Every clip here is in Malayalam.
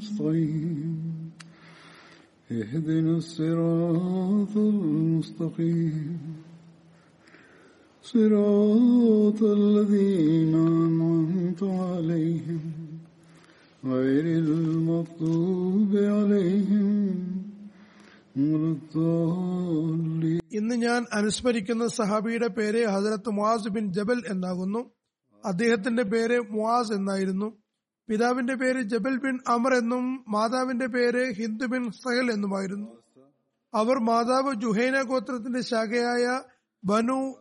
نستعين اهدنا الصراط المستقيم صراط الذين أنعمت عليهم غير المغضوب عليهم ولا الضالين ഇന്ന് ഞാൻ അനുസ്മരിക്കുന്ന സഹാബിയുടെ പേര് ഹസരത്ത് മുവാസ് ബിൻ ജബൽ എന്നാകുന്നു അദ്ദേഹത്തിന്റെ പേര് മുവാസ് എന്നായിരുന്നു പിതാവിന്റെ പേര് ജബൽ ബിൻ അമർ എന്നും മാതാവിന്റെ പേര് ഹിന്ദു ബിൻ സഹൽ എന്നുമായിരുന്നു. അവർ മാതാവ് ജുഹൈന ഗോത്രത്തിന്റെ ശാഖയായ ബനു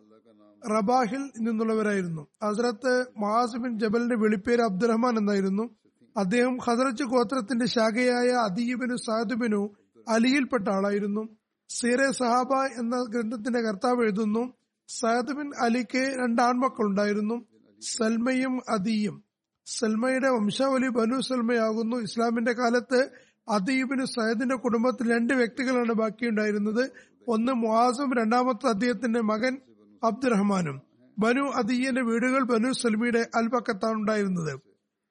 റബാഹിൽ നിന്നുള്ളവരായിരുന്നു. ഹസ്രത്ത് മഹാസ് ബിൻ ജബലിന്റെ വെളിപ്പേര് അബ്ദുറഹ്മാൻ എന്നായിരുന്നു. അദ്ദേഹം ഹസ്രത്ത് ഗോത്രത്തിന്റെ ശാഖയായ അദീബിനു സാദുബിനു അലിയിൽപ്പെട്ട ആളായിരുന്നു. സീറെ സഹാബ എന്ന ഗ്രന്ഥത്തിന്റെ കർത്താവ് എഴുതുന്നു സയദ് ബിൻ അലിക്ക് രണ്ട് ആൺമക്കളുണ്ടായിരുന്നു സൽമയും അദിയും. സൽമയുടെ വംശാവലി ബനു സൽമയാകുന്നു. ഇസ്ലാമിന്റെ കാലത്ത് അദീബിന് സയദിന്റെ കുടുംബത്തിൽ രണ്ട് വ്യക്തികളാണ് ബാക്കിയുണ്ടായിരുന്നത്. ഒന്ന് മുഹാസും രണ്ടാമത്തെ അദ്ദേഹത്തിന്റെ മകൻ അബ്ദുറഹ്മാനും. ബനു അദീയന്റെ വീടുകൾ ബനു സൽമിയുടെ അൽപക്കത്താണ് ഉണ്ടായിരുന്നത്.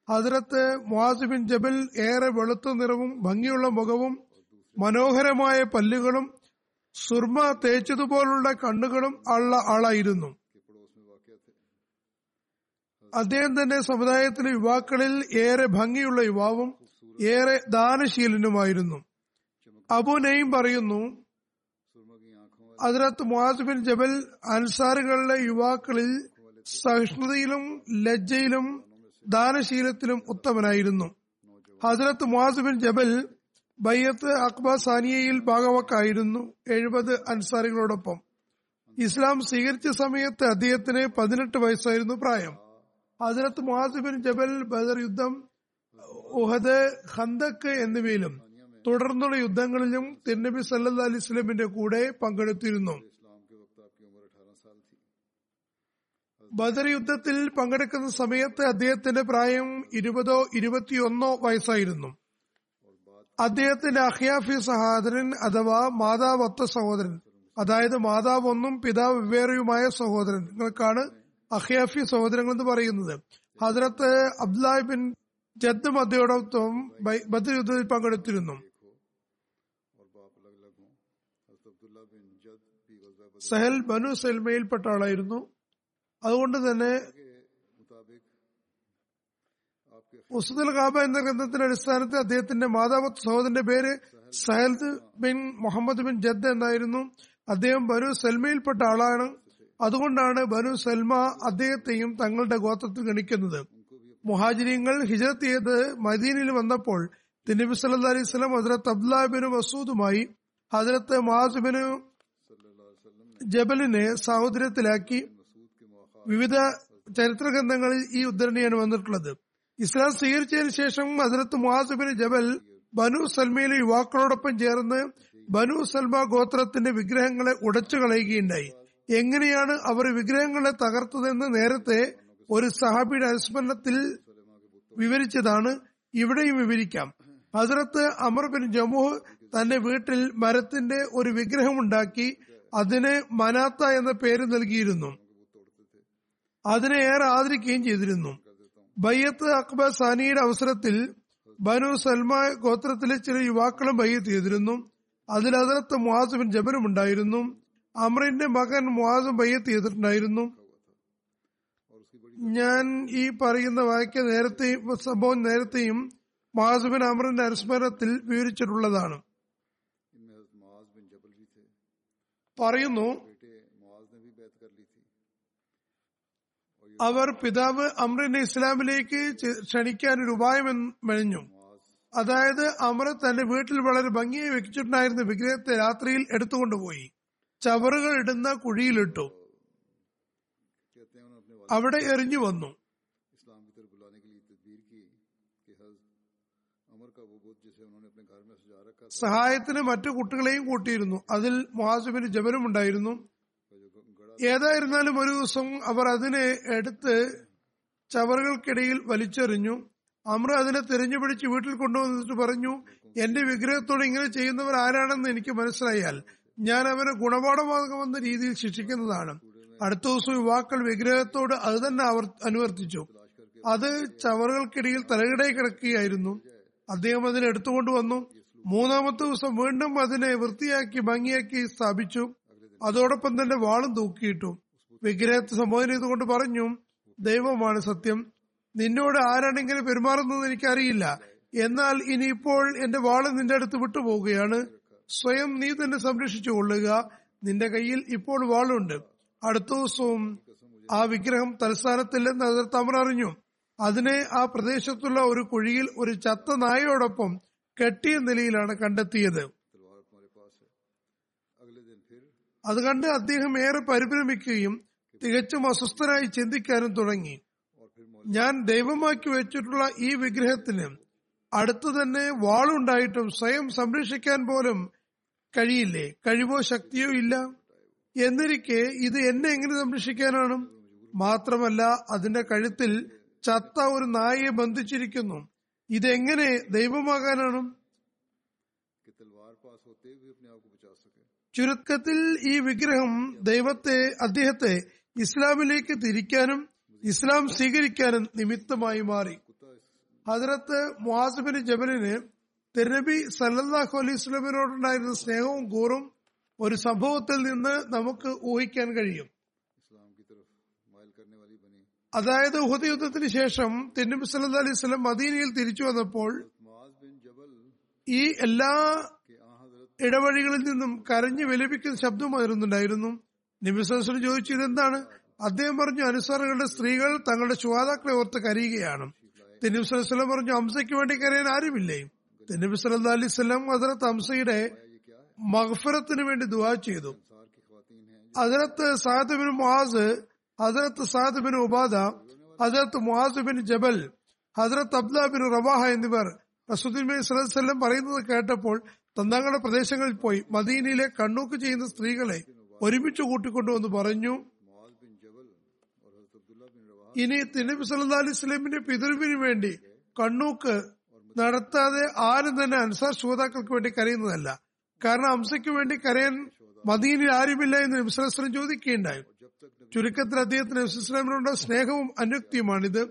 ഹജറത്ത് മുആസ് ജബിൽ ജബൽ ഏറെ വെളുത്ത നിറവും ഭംഗിയുള്ള മുഖവും മനോഹരമായ പല്ലുകളും സുർമ തേച്ചതുപോലുള്ള കണ്ണുകളും ഉള്ള ആളായിരുന്നു. അദ്ദേഹം തന്നെ സമുദായത്തിലെ യുവാക്കളിൽ ഏറെ ഭംഗിയുള്ള യുവാവും ഏറെ ദാനശീലനുമായിരുന്നു. അബു നയിം പറയുന്നു അതിനകത്ത് മുഹാസ് ബിൻ ജബൽ അൻസാറുകളിലെ യുവാക്കളിൽ സഹിഷ്ണുതയിലും ലജ്ജയിലും ദാനശീലത്തിലും ഉത്തമനായിരുന്നു. ഹസരത്ത് മുഹാസ് ബിൻ ജബൽ ബയ്യത്ത് അക്ബ സാനിയയിൽ ഭാഗവക്കായിരുന്നു എഴുപത് അൻസാറികളോടൊപ്പം. ഇസ്ലാം സ്വീകരിച്ച സമയത്ത് അദ്ദേഹത്തിന് പതിനെട്ട് വയസ്സായിരുന്നു പ്രായം. ഹസരത്ത് മുഹാസിബിൻ ജബൽ ബദർ യുദ്ധം ഉഹദ് ഖന്തക്ക് എന്നിവയിലും തുടർന്നുള്ള യുദ്ധങ്ങളിലും തിരുനബി സല്ലാ അലൈഹി സ്വലമിന്റെ കൂടെ പങ്കെടുത്തിരുന്നു. ബദർ യുദ്ധത്തിൽ പങ്കെടുക്കുന്ന സമയത്ത് അദ്ദേഹത്തിന്റെ പ്രായം ഇരുപതോ ഇരുപത്തിയൊന്നോ വയസ്സായിരുന്നു. അദ്ദേഹത്തിന്റെ അഹ്യാഫി സഹോദരൻ അഥവാ മാതാവത്ത സഹോദരൻ അതായത് മാതാവ് ഒന്നും പിതാവ് വെവ്വേറെയുമായ സഹോദരൻ നിങ്ങൾക്കാണ് അഹ്യാഫി സഹോദരങ്ങൾ എന്ന് പറയുന്നത്. ഹജറത്ത് അബ്ദുലായ് ബിൻ ജദ് അദ്ദേഹത്തോടൊപ്പം ബദർ യുദ്ധത്തിൽ പങ്കെടുത്തിരുന്നു. സഹൽ ബനു സൽമയിൽപ്പെട്ട ആളായിരുന്നു അതുകൊണ്ട് തന്നെ ഉസുദുൽ ഖാബ എന്ന ഗ്രന്ഥത്തിന്റെ അടിസ്ഥാനത്തിൽ അദ്ദേഹത്തിന്റെ മാതാവത്ത് സഹോദരന്റെ പേര് Sahl bin Muhammad bin Jad എന്നായിരുന്നു. അദ്ദേഹം ബനു സൽമയിൽപ്പെട്ട ആളാണ്. അതുകൊണ്ടാണ് ബനു സൽമ അദ്ദേഹത്തെയും തങ്ങളുടെ ഗോത്രത്തിൽ ഗണിക്കുന്നത്. മുഹാജിരിങ്ങൾ ഹിജറത്ത് ചെയ്ത് മദീനയിൽ വന്നപ്പോൾ തിന്നബി സല്ലാ അലൈഹി സ്വലം ഹജറത്ത് അബ്ദുല്ലാബിന് മസൂദുമായി ഹജറത്ത് മാസുബിനു ജബലിനെ സാഹോദര്യത്തിലാക്കി വിവിധ ചരിത്ര ഗ്രന്ഥങ്ങളിൽ ഈ ഉദ്ധരണിയാണ് വന്നിട്ടുള്ളത്. ഇസ്ലാം സ്വീകരിച്ചതിന് ശേഷം ഹസരത്ത് മുഹാസുബിന് ജബൽ ബനു സൽമയിലെ യുവാക്കളോടൊപ്പം ചേർന്ന് ബനു സൽമ ഗോത്രത്തിന്റെ വിഗ്രഹങ്ങളെ ഉടച്ചു കളയുകയുണ്ടായി. എങ്ങനെയാണ് അവർ വിഗ്രഹങ്ങളെ തകർത്തതെന്ന് നേരത്തെ ഒരു സഹാബിയുടെ അനുസ്മരണത്തിൽ വിവരിച്ചതാണ്. ഇവിടെയും വിവരിക്കാം. ഹസരത്ത് അമർ ബിൻ ജമുഹ് തന്റെ വീട്ടിൽ മരത്തിന്റെ ഒരു വിഗ്രഹമുണ്ടാക്കി അതിന് മനാത്ത എന്ന പേര് നൽകിയിരുന്നു. അതിനെ ഏറെ ആദരിക്കുകയും ചെയ്തിരുന്നു. ബയ്യത്ത് അക്ബർ സാനിയുടെ അവസരത്തിൽ ബനു സൽമ ഗോത്രത്തിലെ ചില യുവാക്കളും ബയ്യത്ത് ചെയ്തിരുന്നു. അതിൽ അതിലത്ത് മുഹാസ് ബിൻ ജബലും ഉണ്ടായിരുന്നു. അമ്രിന്റെ മകൻ മുഹാസ് ബയ്യത്ത് ചെയ്തിട്ടുണ്ടായിരുന്നു. ഞാൻ ഈ പറയുന്ന വാക്യ നേരത്തെയും സംഭവം നേരത്തെയും മഹാസുബിൻ അമറിന്റെ അനുസ്മരണത്തിൽ വിവരിച്ചിട്ടുള്ളതാണ്. പറയുന്നു അവർ പിതാവ് അമ്രിനെ ഇസ്ലാമിലേക്ക് ക്ഷണിക്കാൻ ഒരു ഉപായം മെനഞ്ഞു. അതായത് അമർ തന്റെ വീട്ടിൽ വളരെ ഭംഗിയായി വെച്ചിട്ടുണ്ടായിരുന്ന വിഗ്രഹത്തെ രാത്രിയിൽ എടുത്തുകൊണ്ടുപോയി. ചവറുകൾ ഇടുന്ന കുഴിയിലിട്ടു. അവിടെ എറിഞ്ഞു വന്നു. സഹായത്തിന് മറ്റു കുട്ടികളെയും കൂട്ടിയിരുന്നു. അതിൽ മുഹാസിബിന് ജബലും ഉണ്ടായിരുന്നു. ഏതായിരുന്നാലും ഒരു ദിവസം അവർ അതിനെ എടുത്ത് ചവറുകൾക്കിടയിൽ വലിച്ചെറിഞ്ഞു. അമ്ര അതിനെ തിരഞ്ഞു പിടിച്ച് വീട്ടിൽ കൊണ്ടുവന്നിട്ട് പറഞ്ഞു എന്റെ വിഗ്രഹത്തോട് ഇങ്ങനെ ചെയ്യുന്നവർ ആരാണെന്ന് എനിക്ക് മനസ്സിലായാൽ ഞാൻ അവനെ ഗുണപാഠമാകുമെന്ന രീതിയിൽ ശിക്ഷിക്കുന്നതാണ്. അടുത്ത ദിവസം യുവാക്കൾ വിഗ്രഹത്തോട് അത് തന്നെ അനുവർത്തിച്ചു. അത് ചവറുകൾക്കിടയിൽ തലകിടയിൽ കിടക്കുകയായിരുന്നു. അദ്ദേഹം അതിനെ എടുത്തുകൊണ്ടുവന്നു മൂന്നാമത്തെ ദിവസം വീണ്ടും അതിനെ വൃത്തിയാക്കി ഭംഗിയാക്കി സ്ഥാപിച്ചു. അതോടൊപ്പം തന്നെ വാളും തൂക്കിയിട്ടു. വിഗ്രഹത്തെ സംബോധന ചെയ്തുകൊണ്ട് പറഞ്ഞു ദൈവമാണ് സത്യം. നിന്നോട് ആരാണെങ്കിലും പെരുമാറുന്നത് എനിക്കറിയില്ല. എന്നാൽ ഇനിയിപ്പോൾ എന്റെ വാൾ നിന്റെ അടുത്ത് വിട്ടുപോവുകയാണ്. സ്വയം നീ തന്നെ സംരക്ഷിച്ചു കൊള്ളുക. നിന്റെ കയ്യിൽ ഇപ്പോൾ വാളുണ്ട്. അടുത്ത ദിവസവും ആ വിഗ്രഹം തലസ്ഥാനത്തില്ലെന്ന് അതിർ തമർ അറിഞ്ഞു അതിനെ ആ പ്രദേശത്തുള്ള ഒരു കുഴിയിൽ ഒരു ചത്ത നായയോടൊപ്പം കെട്ടിയ നിലയിലാണ് കണ്ടെത്തിയത്. അത് കണ്ട് അദ്ദേഹം ഏറെ പരിഭ്രമിക്കുകയും തികച്ചും അസ്വസ്ഥനായി ചിന്തിക്കാനും തുടങ്ങി. ഞാൻ ദൈവമാക്കി വെച്ചിട്ടുള്ള ഈ വിഗ്രഹത്തിന് അടുത്തു തന്നെ വാളുണ്ടായിട്ടും സ്വയം സംരക്ഷിക്കാൻ പോലും കഴിയില്ലേ? കഴിവോ ശക്തിയോ ഇല്ല. എന്നിരിക്കെ ഇത് എന്നെ എങ്ങനെ സംരക്ഷിക്കാനാണ്? മാത്രമല്ല അതിന്റെ കഴുത്തിൽ ചത്ത ഒരു നായയെ ബന്ധിച്ചിരിക്കുന്നു. ഇതെങ്ങനെ ദൈവമാകാനാണ്? ചുരുക്കത്തിൽ ഈ വിഗ്രഹം ദൈവത്തെ അദ്ദേഹത്തെ ഇസ്ലാമിലേക്ക് തിരിക്കാനും ഇസ്ലാം സ്വീകരിക്കാനും നിമിത്തമായി മാറി. ഹജറത്ത് മുഹാസിബിന് ജബലിന് തിരുനബി സല്ലാഹു അലൈഹിസ്ലമിനോടുണ്ടായിരുന്ന സ്നേഹവും കൂറും ഒരു സംഭവത്തിൽ നിന്ന് നമുക്ക് ഊഹിക്കാൻ കഴിയും. അതായത് ഉഹദ് യുദ്ധത്തിന് ശേഷം തെന്നബി സല്ലാ അലൈഹി സ്വലം മദീനയിൽ തിരിച്ചു വന്നപ്പോൾ ഈ എല്ലാ ഇടവഴികളിൽ നിന്നും കരഞ്ഞു വിലപിക്കുന്ന ശബ്ദം അതിരുന്നുണ്ടായിരുന്നു. നിബിസോസിന് ചോദിച്ചു ഇതെന്താണ്? അദ്ദേഹം പറഞ്ഞു അനുസാറുകളുടെ സ്ത്രീകൾ തങ്ങളുടെ ശുവാതാക്കളെ ഓർത്ത് കരയുകയാണ്. തിരുനിബിസ്വലം പറഞ്ഞു അംസയ്ക്ക് വേണ്ടി കരയാൻ ആരുമില്ലേ? നബി സല്ലാ അലൈഹി സ്വലാം ഹസരത്ത് ഹംസയുടെ മഹഫറത്തിന് വേണ്ടി ദുവാ ചെയ്തു. ഹസരത്ത് സാദിബിൻ മുഹാസ് ഹസരത്ത് സാദിബിൻ ഉബാദ ഹസരത്ത് മുഹാസ് ബിൻ ജബൽ ഹസരത്ത് അബ്ദ ബിൻ റവാഹ എന്നിവർ റസൂദ്ദീൻ പറയുന്നത് കേട്ടപ്പോൾ തന്നാങ്ങളുടെ പ്രദേശങ്ങളിൽ പോയി മദീനയിലെ കണ്ണൂക്ക് ചെയ്യുന്ന സ്ത്രീകളെ ഒരുമിച്ച് കൂട്ടിക്കൊണ്ടുവന്ന് പറഞ്ഞു. ഇനി തിന്നബി സല്ലാ അലൈഹി സ്വലമിന്റെ പിതൃവിന് വേണ്ടി കണ്ണൂക്ക് നടത്താതെ ആരും തന്നെ അൻസാർ ശ്രോതാക്കൾക്ക് വേണ്ടി കരയുന്നതല്ല. കാരണം അംസയ്ക്ക് വേണ്ടി കരയാൻ മദീനിൽ ആരുമില്ല എന്ന് നബിസ്ലാം ചോദിക്കുകയുണ്ടായി. ചുരുക്കത്തിൽ അദ്ദേഹത്തിന് നബിസ്ലാമിനോട് സ്നേഹവും അനുക്തിയുമാണിത്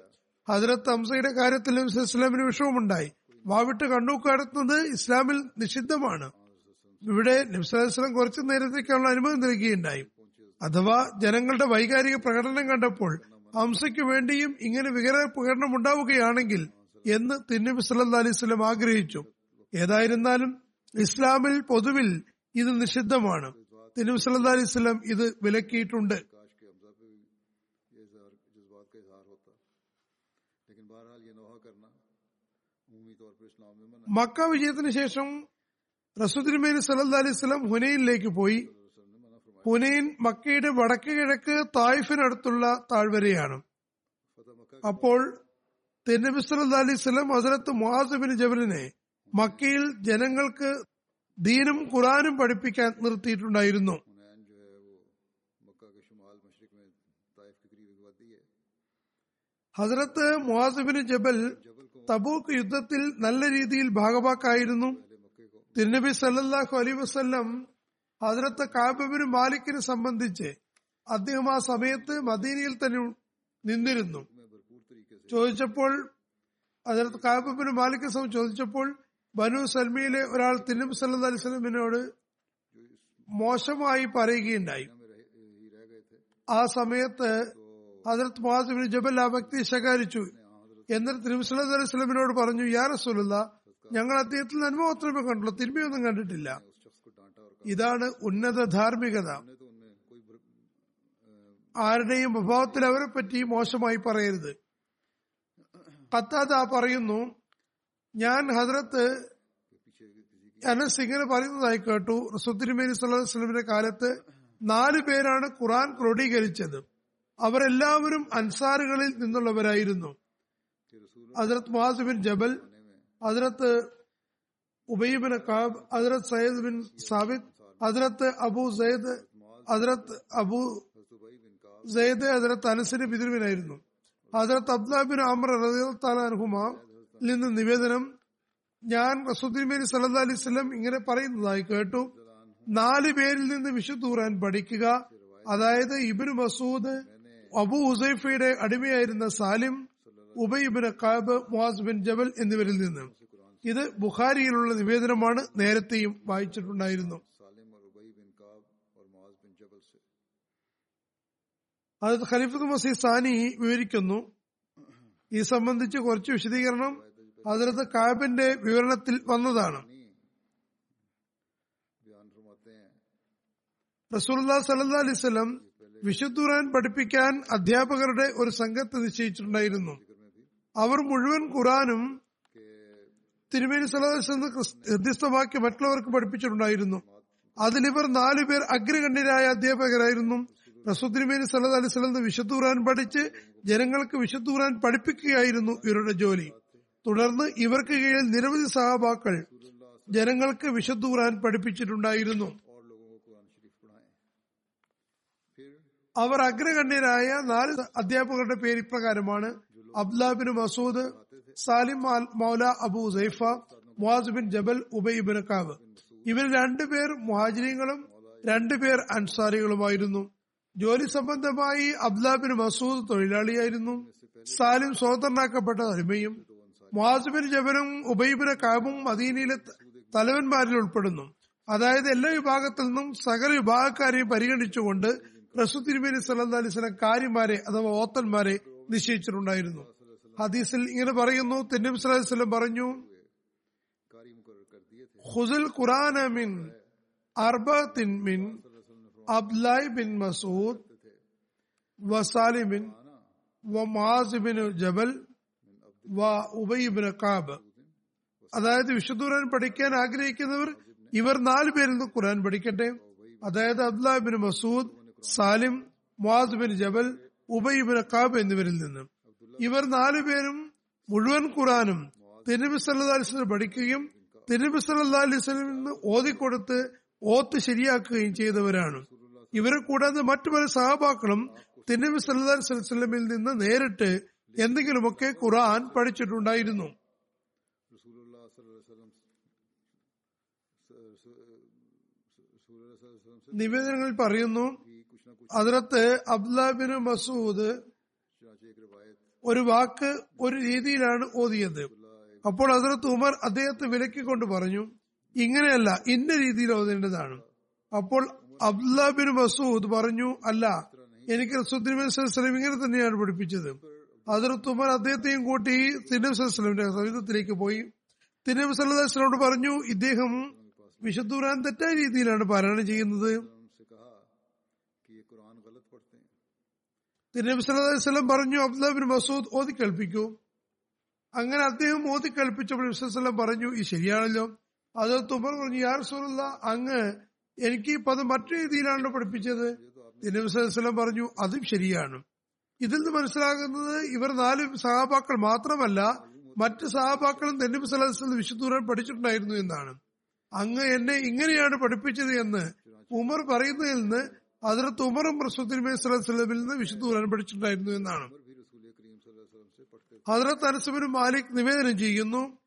ഹജറത്ത് അംസയുടെ കാര്യത്തിൽ നബിസ്ലാമിന് വിഷമമുണ്ടായി. വാവിട്ട് കണ്ണൂക്ക് നടത്തുന്നത് ഇസ്ലാമിൽ നിഷിദ്ധമാണ്. ഇവിടെ നബ്സലം കുറച്ചു നേരത്തേക്കുള്ള അനുമതി നൽകുകയുണ്ടായി അഥവാ ജനങ്ങളുടെ വൈകാരിക പ്രകടനം കണ്ടപ്പോൾ ഹംസയ്ക്ക് വേണ്ടിയും ഇങ്ങനെ വികര പ്രകടനം ഉണ്ടാവുകയാണെങ്കിൽ എന്ന് തിരുനബി സല്ലാ അലൈവല്ലം ആഗ്രഹിച്ചു. ഏതായിരുന്നാലും ഇസ്ലാമിൽ പൊതുവിൽ ഇത് നിഷിദ്ധമാണ്. തിരുനബി സല്ലാ അലൈവല്ലം ഇത് വിലക്കിയിട്ടുണ്ട്. മക്ക വിജയത്തിന് ശേഷം റസുദ്ദിൻമേരി സല്ലാ അലൈവല്ലം ഹുനൈനിലേക്ക് പോയി. ഹുനൈൻ മക്കയുടെ വടക്ക് കിഴക്ക് തായിഫിനടുത്തുള്ള താഴ്വരയാണ്. അപ്പോൾ തിരുനബി സല്ലാ അലൈഹി ഹസരത്ത് മുഹാസിബിൻ ജബലിനെ മക്കയിൽ ജനങ്ങൾക്ക് ദീനും ഖുറാനും പഠിപ്പിക്കാൻ നിർത്തിയിട്ടുണ്ടായിരുന്നു. ഹസരത്ത് മുഹാസിബിന് ജബൽ തബൂക്ക് യുദ്ധത്തിൽ നല്ല രീതിയിൽ ഭാഗവാക്കായിരുന്നു. തിരുനബി സല്ലാഹു അലൈ വസ്ല്ലം ഹസരത്ത് കാബിബിന് മാലിക്കിനെ സംബന്ധിച്ച് അദ്ദേഹം ആ സമയത്ത് മദീനയിൽ തന്നെ നിന്നിരുന്നു. ചോദിച്ചപ്പോൾ അതിർത്ത് കാബിന് മാലിക്കസം ചോദിച്ചപ്പോൾ ബനു സൽമിയിലെ ഒരാൾ തിന്നും സല്ലു അലിസ്ലമിനോട് മോശമായി പറയുകയുണ്ടായി. ആ സമയത്ത് അതിർത്ത് മാധവിന് ജബൽ ആ വ്യക്തി ശകാരിച്ചു. എന്നിട്ട് തിരുമുസ്ലാം അലൈഹി സ്വലമിനോട് പറഞ്ഞു യാ റസൂലുള്ള ഞങ്ങൾ അദ്ദേഹത്തിൽ നന്മ മാത്രമേ കണ്ടുള്ളൂ തിന്മയൊന്നും കണ്ടിട്ടില്ല. ഇതാണ് ഉന്നത ധാർമ്മികത. ആരുടെയും അഭാവത്തിൽ അവരെ പറ്റി മോശമായി പറയരുത്. കത്താത പറയുന്നു. ഞാൻ ഹജ്രത്ത് അനസ് ഇങ്ങനെ പറയുന്നതായി കേട്ടു. റസുദ്ദിൻമേനി സ്വലാസ്ലമിന്റെ കാലത്ത് നാല് പേരാണ് ഖുറാൻ ക്രോഡീകരിച്ചത്. അവരെല്ലാവരും അൻസാറുകളിൽ നിന്നുള്ളവരായിരുന്നു. ഹജ്രത് മുഹാസ് ബിൻ ജബൽ ഹജ്രത്ത് ഉബൈബിൻ അക്കാബ് ഹജ്രത് സയ്യിദ് ബിൻ സാബിദ് ഹജ്രത്ത് Abu Sayyid Hazrat Abu Sayyid Hazrat അനസിന്റെ പിതൃവിനായിരുന്നു ഹജറത്ത് അബ്ദുലാബിൻ അമർ റഹുമയിൽ നിന്ന് നിവേദനം ഞാൻ റസൂദ്ദീൻ സല്ലാ അലൈഹി സ്വലം ഇങ്ങനെ പറയുന്നതായി കേട്ടു. നാല് പേരിൽ നിന്ന് വിശുദ്ധ പഠിക്കുക. അതായത് ഇബിന് മസൂദ് അബു ഹുസൈഫയുടെ അടിമയായിരുന്ന Salim Ubai bin Kaab Muaz bin Jabal എന്നിവരിൽ നിന്ന്. ഇത് ബുഖാരിയിലുള്ള നിവേദനമാണ് നേരത്തെയും വായിച്ചിട്ടുണ്ടായിരുന്നു. അത് ഖലീഫത്ത് മസീദ് സാനി വിവരിക്കുന്നു. ഈ സംബന്ധിച്ച് കുറച്ച് വിശദീകരണം അതിലത്ത് കാബിന്റെ വിവരണത്തിൽ വന്നതാണ്. റസൂല്ലാ സല്ലാ അലിസ്ലം വിശുദ്ധുറാൻ പഠിപ്പിക്കാൻ അധ്യാപകരുടെ ഒരു സംഘത്തെ നിശ്ചയിച്ചിട്ടുണ്ടായിരുന്നു. അവർ മുഴുവൻ ഖുറാനും തിരുമേനി സലഹുസ്ലം ഹൃദ്യസ്ഥമാക്കി മറ്റുള്ളവർക്ക് പഠിപ്പിച്ചിട്ടുണ്ടായിരുന്നു. അതിലിവർ നാലുപേർ അഗ്രഗണ്യരായ അധ്യാപകരായിരുന്നു. റസൂദ്രിമേനി സല്ലാ അലൈഹി സ്വലം വിശുദ്ധ ഖുർആൻ പഠിച്ച് ജനങ്ങൾക്ക് വിശുദ്ധ ഖുർആൻ പഠിപ്പിക്കുകയായിരുന്നു ഇവരുടെ ജോലി. തുടർന്ന് ഇവർക്ക് കീഴിൽ നിരവധി സഹാബാക്കൾ ജനങ്ങൾക്ക് വിശുദ്ധ ഖുർആൻ പഠിപ്പിച്ചിട്ടുണ്ടായിരുന്നു. അവർ അഗ്രഗണ്യരായ നാല് അധ്യാപകരുടെ പേര് ഇപ്രകാരമാണ്. Abdullah bin Masood Salim Maula Abu Saifa Muaz bin Jabal Ubai bin Kaab. ഇവർ രണ്ടുപേർ മുഹാജിരികളും രണ്ടുപേർ അൻസാരികളുമായിരുന്നു. ജോലി സംബന്ധമായി അബ്ദാബിൻ മസൂദ് തൊഴിലാളിയായിരുന്നു. സാലിം സ്വതന്ത്രനാക്കപ്പെട്ട അരുമയും മുഹാസിബിൻ ജബനും ഉബൈബിന് കാബും മദീനയിലെ തലവന്മാരിൽ ഉൾപ്പെടുന്നു. അതായത് എല്ലാ വിഭാഗത്തിൽ നിന്നും സകല വിഭാഗക്കാരെയും പരിഗണിച്ചുകൊണ്ട് റസു തിരുമേനി സല്ലാ അലിസ്ലം കാര്യമാരെ അഥവാ ഓത്തന്മാരെ നിശ്ചയിച്ചിട്ടുണ്ടായിരുന്നു. ഹദീസിൽ ഇങ്ങനെ പറയുന്നു തിന്നബി സല്ലാ വസ്ലം പറഞ്ഞു ഖുസുൽ ഖുറാന മിൻ അർബത്തിൻ മിൻ അബ്ലായ് ബിൻ മസൂദ് വസാലി ബിൻ ബിൻ ജബൽ വ ഉബൈ ബിൻ കാബ്. അതായത് വിശുദ്ധ ഖുർആൻ പഠിക്കാൻ ആഗ്രഹിക്കുന്നവർ ഇവർ നാല് പേരിൽ നിന്ന് ഖുർആൻ പഠിക്കട്ടെ. അതായത് Abdullah bin Masood Salim Muaz bin Jabal Ubai bin Kaab എന്നിവരിൽ നിന്ന്. ഇവർ നാലു പേരും മുഴുവൻ ഖുറാനും തിരുനബി സല്ലാ അലൈഹി വസല്ലം പഠിക്കുകയും തിരുനബി സല്ലാ അലൈഹി വസല്ലം നിന്ന് ഓതിക്കൊടുത്ത് ഓത്ത് ശരിയാക്കുകയും ചെയ്തവരാണ്. ഇവരെ കൂടാതെ മറ്റു പല സഹാബാക്കളും തിരുനബി സല്ലാൻ സലമിൽ നിന്ന് നേരിട്ട് എന്തെങ്കിലുമൊക്കെ ഖുറാൻ പഠിച്ചിട്ടുണ്ടായിരുന്നു. നിവേദനങ്ങളിൽ പറയുന്നു. അതിലത്ത് അബ്ദുലാബിന് മസൂദ് ഒരു വാക്ക് ഒരു രീതിയിലാണ് ഓതിയത്. അപ്പോൾ അതിലത്ത് ഉമർ അദ്ദേഹത്തെ വിലക്കിക്കൊണ്ട് പറഞ്ഞു ഇങ്ങനെയല്ല ഇന്ന രീതിയിൽ ഓതേണ്ടതാണ്. അപ്പോൾ അബ്ദുല്ലാബിൻ മസൂദ് പറഞ്ഞു അല്ല എനിക്ക് റസുദ്ദീൻ ഇങ്ങനെ തന്നെയാണ് പഠിപ്പിച്ചത്. അതിർത്തുമാൻ അദ്ദേഹത്തെയും കൂട്ടി തിനബ് സലമിന്റെ പോയി. തിനബ് പറഞ്ഞു ഇദ്ദേഹം വിശുദ്ധുരാൻ ഖുർആൻ തെറ്റായ രീതിയിലാണ് പാരായണം ചെയ്യുന്നത്. തിരുനബി സല്ലാസ്ലം പറഞ്ഞു അബ്ദുല്ലാബിൻ മസൂദ് ഓതി കേൾപ്പിക്കൂ. അങ്ങനെ അദ്ദേഹം ഓതി കേൾപ്പിച്ചപ്പോൾ വിശ്വസ്ലം പറഞ്ഞു ഇത് ശരിയാണല്ലോ. അത് തുമർ പറഞ്ഞു യാർ സുറുല്ല അങ്ങ് എനിക്ക് ഇപ്പൊ അത് മറ്റു രീതിയിലാണല്ലോ പഠിപ്പിച്ചത്. ദിനവിസലം പറഞ്ഞു അതും ശരിയാണ്. ഇതിൽ നിന്ന് മനസ്സിലാകുന്നത് ഇവർ നാല് സഹാബാക്കൾ മാത്രമല്ല മറ്റ് സഹാബാക്കളും തെന്നിപ്പ് സലഹസ് വിശുദ്ധൂരൻ പഠിച്ചിട്ടുണ്ടായിരുന്നു എന്നാണ്. അങ്ങ് എന്നെ ഇങ്ങനെയാണ് പഠിപ്പിച്ചത് എന്ന് ഉമർ പറയുന്നതിൽ നിന്ന് അതിർത്ത് ഉമറും റസൂത്തിനുമേ സലഹസ്ലമിൽ നിന്ന് വിശുദ്ധൂരൻ പഠിച്ചിട്ടുണ്ടായിരുന്നു എന്നാണ്. അതിർത്ത് അനസുബിനും മാലിക് നിവേദനം ചെയ്യുന്നു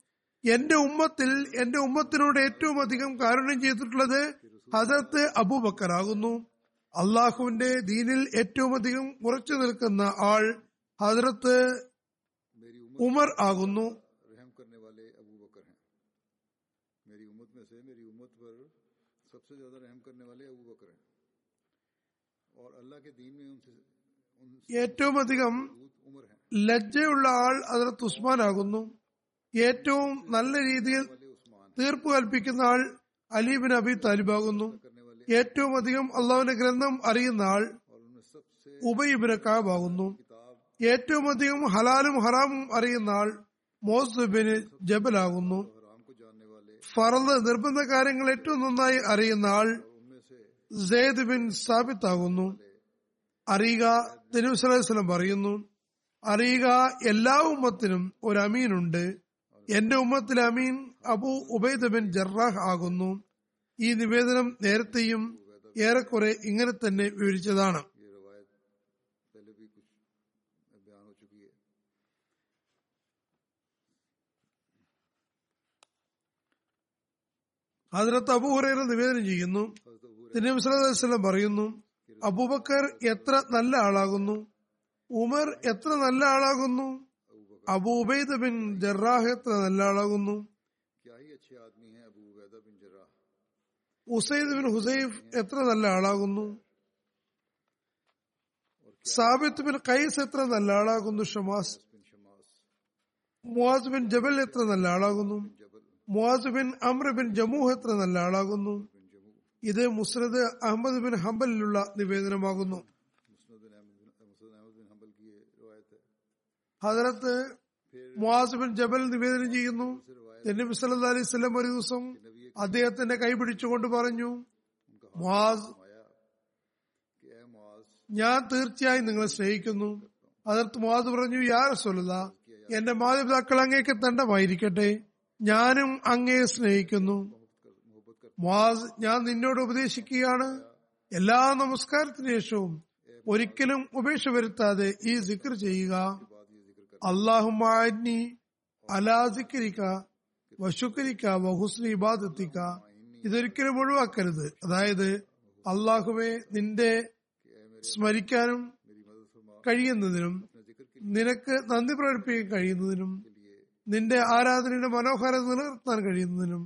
എന്റെ ഉമ്മത്തിൽ എന്റെ ഉമ്മത്തിനോട് ഏറ്റവും അധികം കാരുണ്യം ചെയ്തിട്ടുള്ളത് ഹസരത്ത് അബൂബക്കർ ആകുന്നു അള്ളാഹുവിന്റെ ദീനിൽ ഏറ്റവും അധികം ഉറച്ചു നിൽക്കുന്ന ആൾ ഹദ്രത്ത് मेरी उम्मत ഉമർ ആകുന്നു रहम करने वाले अबू बकर हैं मेरी उम्मत में से मेरी उम्मत पर सबसे ज्यादा रहम करने वाले अबू बकर हैं और अल्लाह के दीन में उनसे ഏറ്റവും അധികം उम्र हैं ലജ്ജയുള്ള ആൾ അതിർത്ത് ഉസ്മാൻ ആകുന്നു ഏറ്റവും നല്ല രീതിയിൽ वाले उस्मान തീർപ്പ് കൽപ്പിക്കുന്ന ആൾ അലീബിൻ അബി താലിബാകുന്നു ഏറ്റവും അധികം അള്ളാഹുവിന്റെ ഗ്രന്ഥം അറിയുന്ന ആൾ ഉബൈബിന് കാബാകുന്നു ഏറ്റവും അധികം ഹലാലും ഹറാമും അറിയുന്ന ആൾ മോസുബിന് ജബലാകുന്നു ഫറന്ന് നിർബന്ധ കാര്യങ്ങൾ ഏറ്റവും നന്നായി അറിയുന്ന ആൾ സെയ്ദ് ബിൻ സാബിത്ത് ആകുന്നു. അറിയുക തിരുവസ്ലം പറയുന്നു. അറിയുക എല്ലാ ഉമ്മത്തിനും ഒരു അമീനുണ്ട്. എന്റെ ഉമ്മത്തിൽ അമീൻ അബു ഉബൈദ ബിൻ ജറാഹ് ആകുന്നു. ഈ നിവേദനം നേരത്തെയും ഏറെക്കുറെ ഇങ്ങനെ തന്നെ വിവരിച്ചതാണ്. അതിനകത്ത് അബൂഹുറേറെ നിവേദനം ചെയ്യുന്നു. തിരുവസ്ലം പറയുന്നു അബൂബക്കർ എത്ര നല്ല ആളാകുന്നു? ഉമർ എത്ര നല്ല ആളാകുന്നു? അബൂബൈദ ബിൻ ജറാഹ് എത്ര നല്ല ആളാകുന്നു ഉസൈദ് ബിൻ ഹുസൈഫ് എത്ര നല്ല ആളാകുന്നു സാബിത്ത് ബിൻ കൈസ് എത്ര നല്ല ആളാകുന്നു ഷമാസ്. മുവാസ് ബിൻ ജബൽ എത്ര നല്ല ആളാകുന്നു Muaz bin Amr bin Jamuh എത്ര നല്ല ആളാകുന്നു ഇത് മുസ്രദ് അഹമ്മദ് ബിൻ ഹംബലിലുള്ള നിവേദനമാകുന്നു. ഹജറത്ത് മുഹാസിബിൻ ജബൽ നിവേദനം ചെയ്യുന്നു. നബി സല്ലു അലൈഹി സ്വലം ഒരു ദിവസം അദ്ദേഹത്തിന്റെ കൈ പിടിച്ചുകൊണ്ട് പറഞ്ഞു ഞാൻ തീർച്ചയായും നിങ്ങളെ സ്നേഹിക്കുന്നു. അതിർത്ത് മുഹാസ് പറഞ്ഞു യാ റസൂലത എന്റെ മാതാപിതാക്കൾ അങ്ങേക്ക് തണ്ടമായിരിക്കട്ടെ. ഞാനും അങ്ങയെ സ്നേഹിക്കുന്നു. മുഹാസ് ഞാൻ നിന്നോട് ഉപദേശിക്കുകയാണ്. എല്ലാ നമസ്കാരത്തിനു ശേഷവും ഒരിക്കലും ഉപേക്ഷ വരുത്താതെ ഈ സിക്ർ ചെയ്യുക. അള്ളാഹുമാനി അലാസിക്കരിക്ക വശുക്കരിക്ക വഹുസ്നി ഇബാദത്തിക്ക ഇതൊരിക്കലും ഒഴിവാക്കരുത്. അതായത് അള്ളാഹുവെ നിന്റെ സ്മരിക്കാനും കഴിയുന്നതിനും നിനക്ക് നന്ദി പ്രകടിപ്പിക്കാൻ കഴിയുന്നതിനും നിന്റെ ആരാധനയുടെ മനോഹാരം നിലനിർത്താൻ കഴിയുന്നതിനും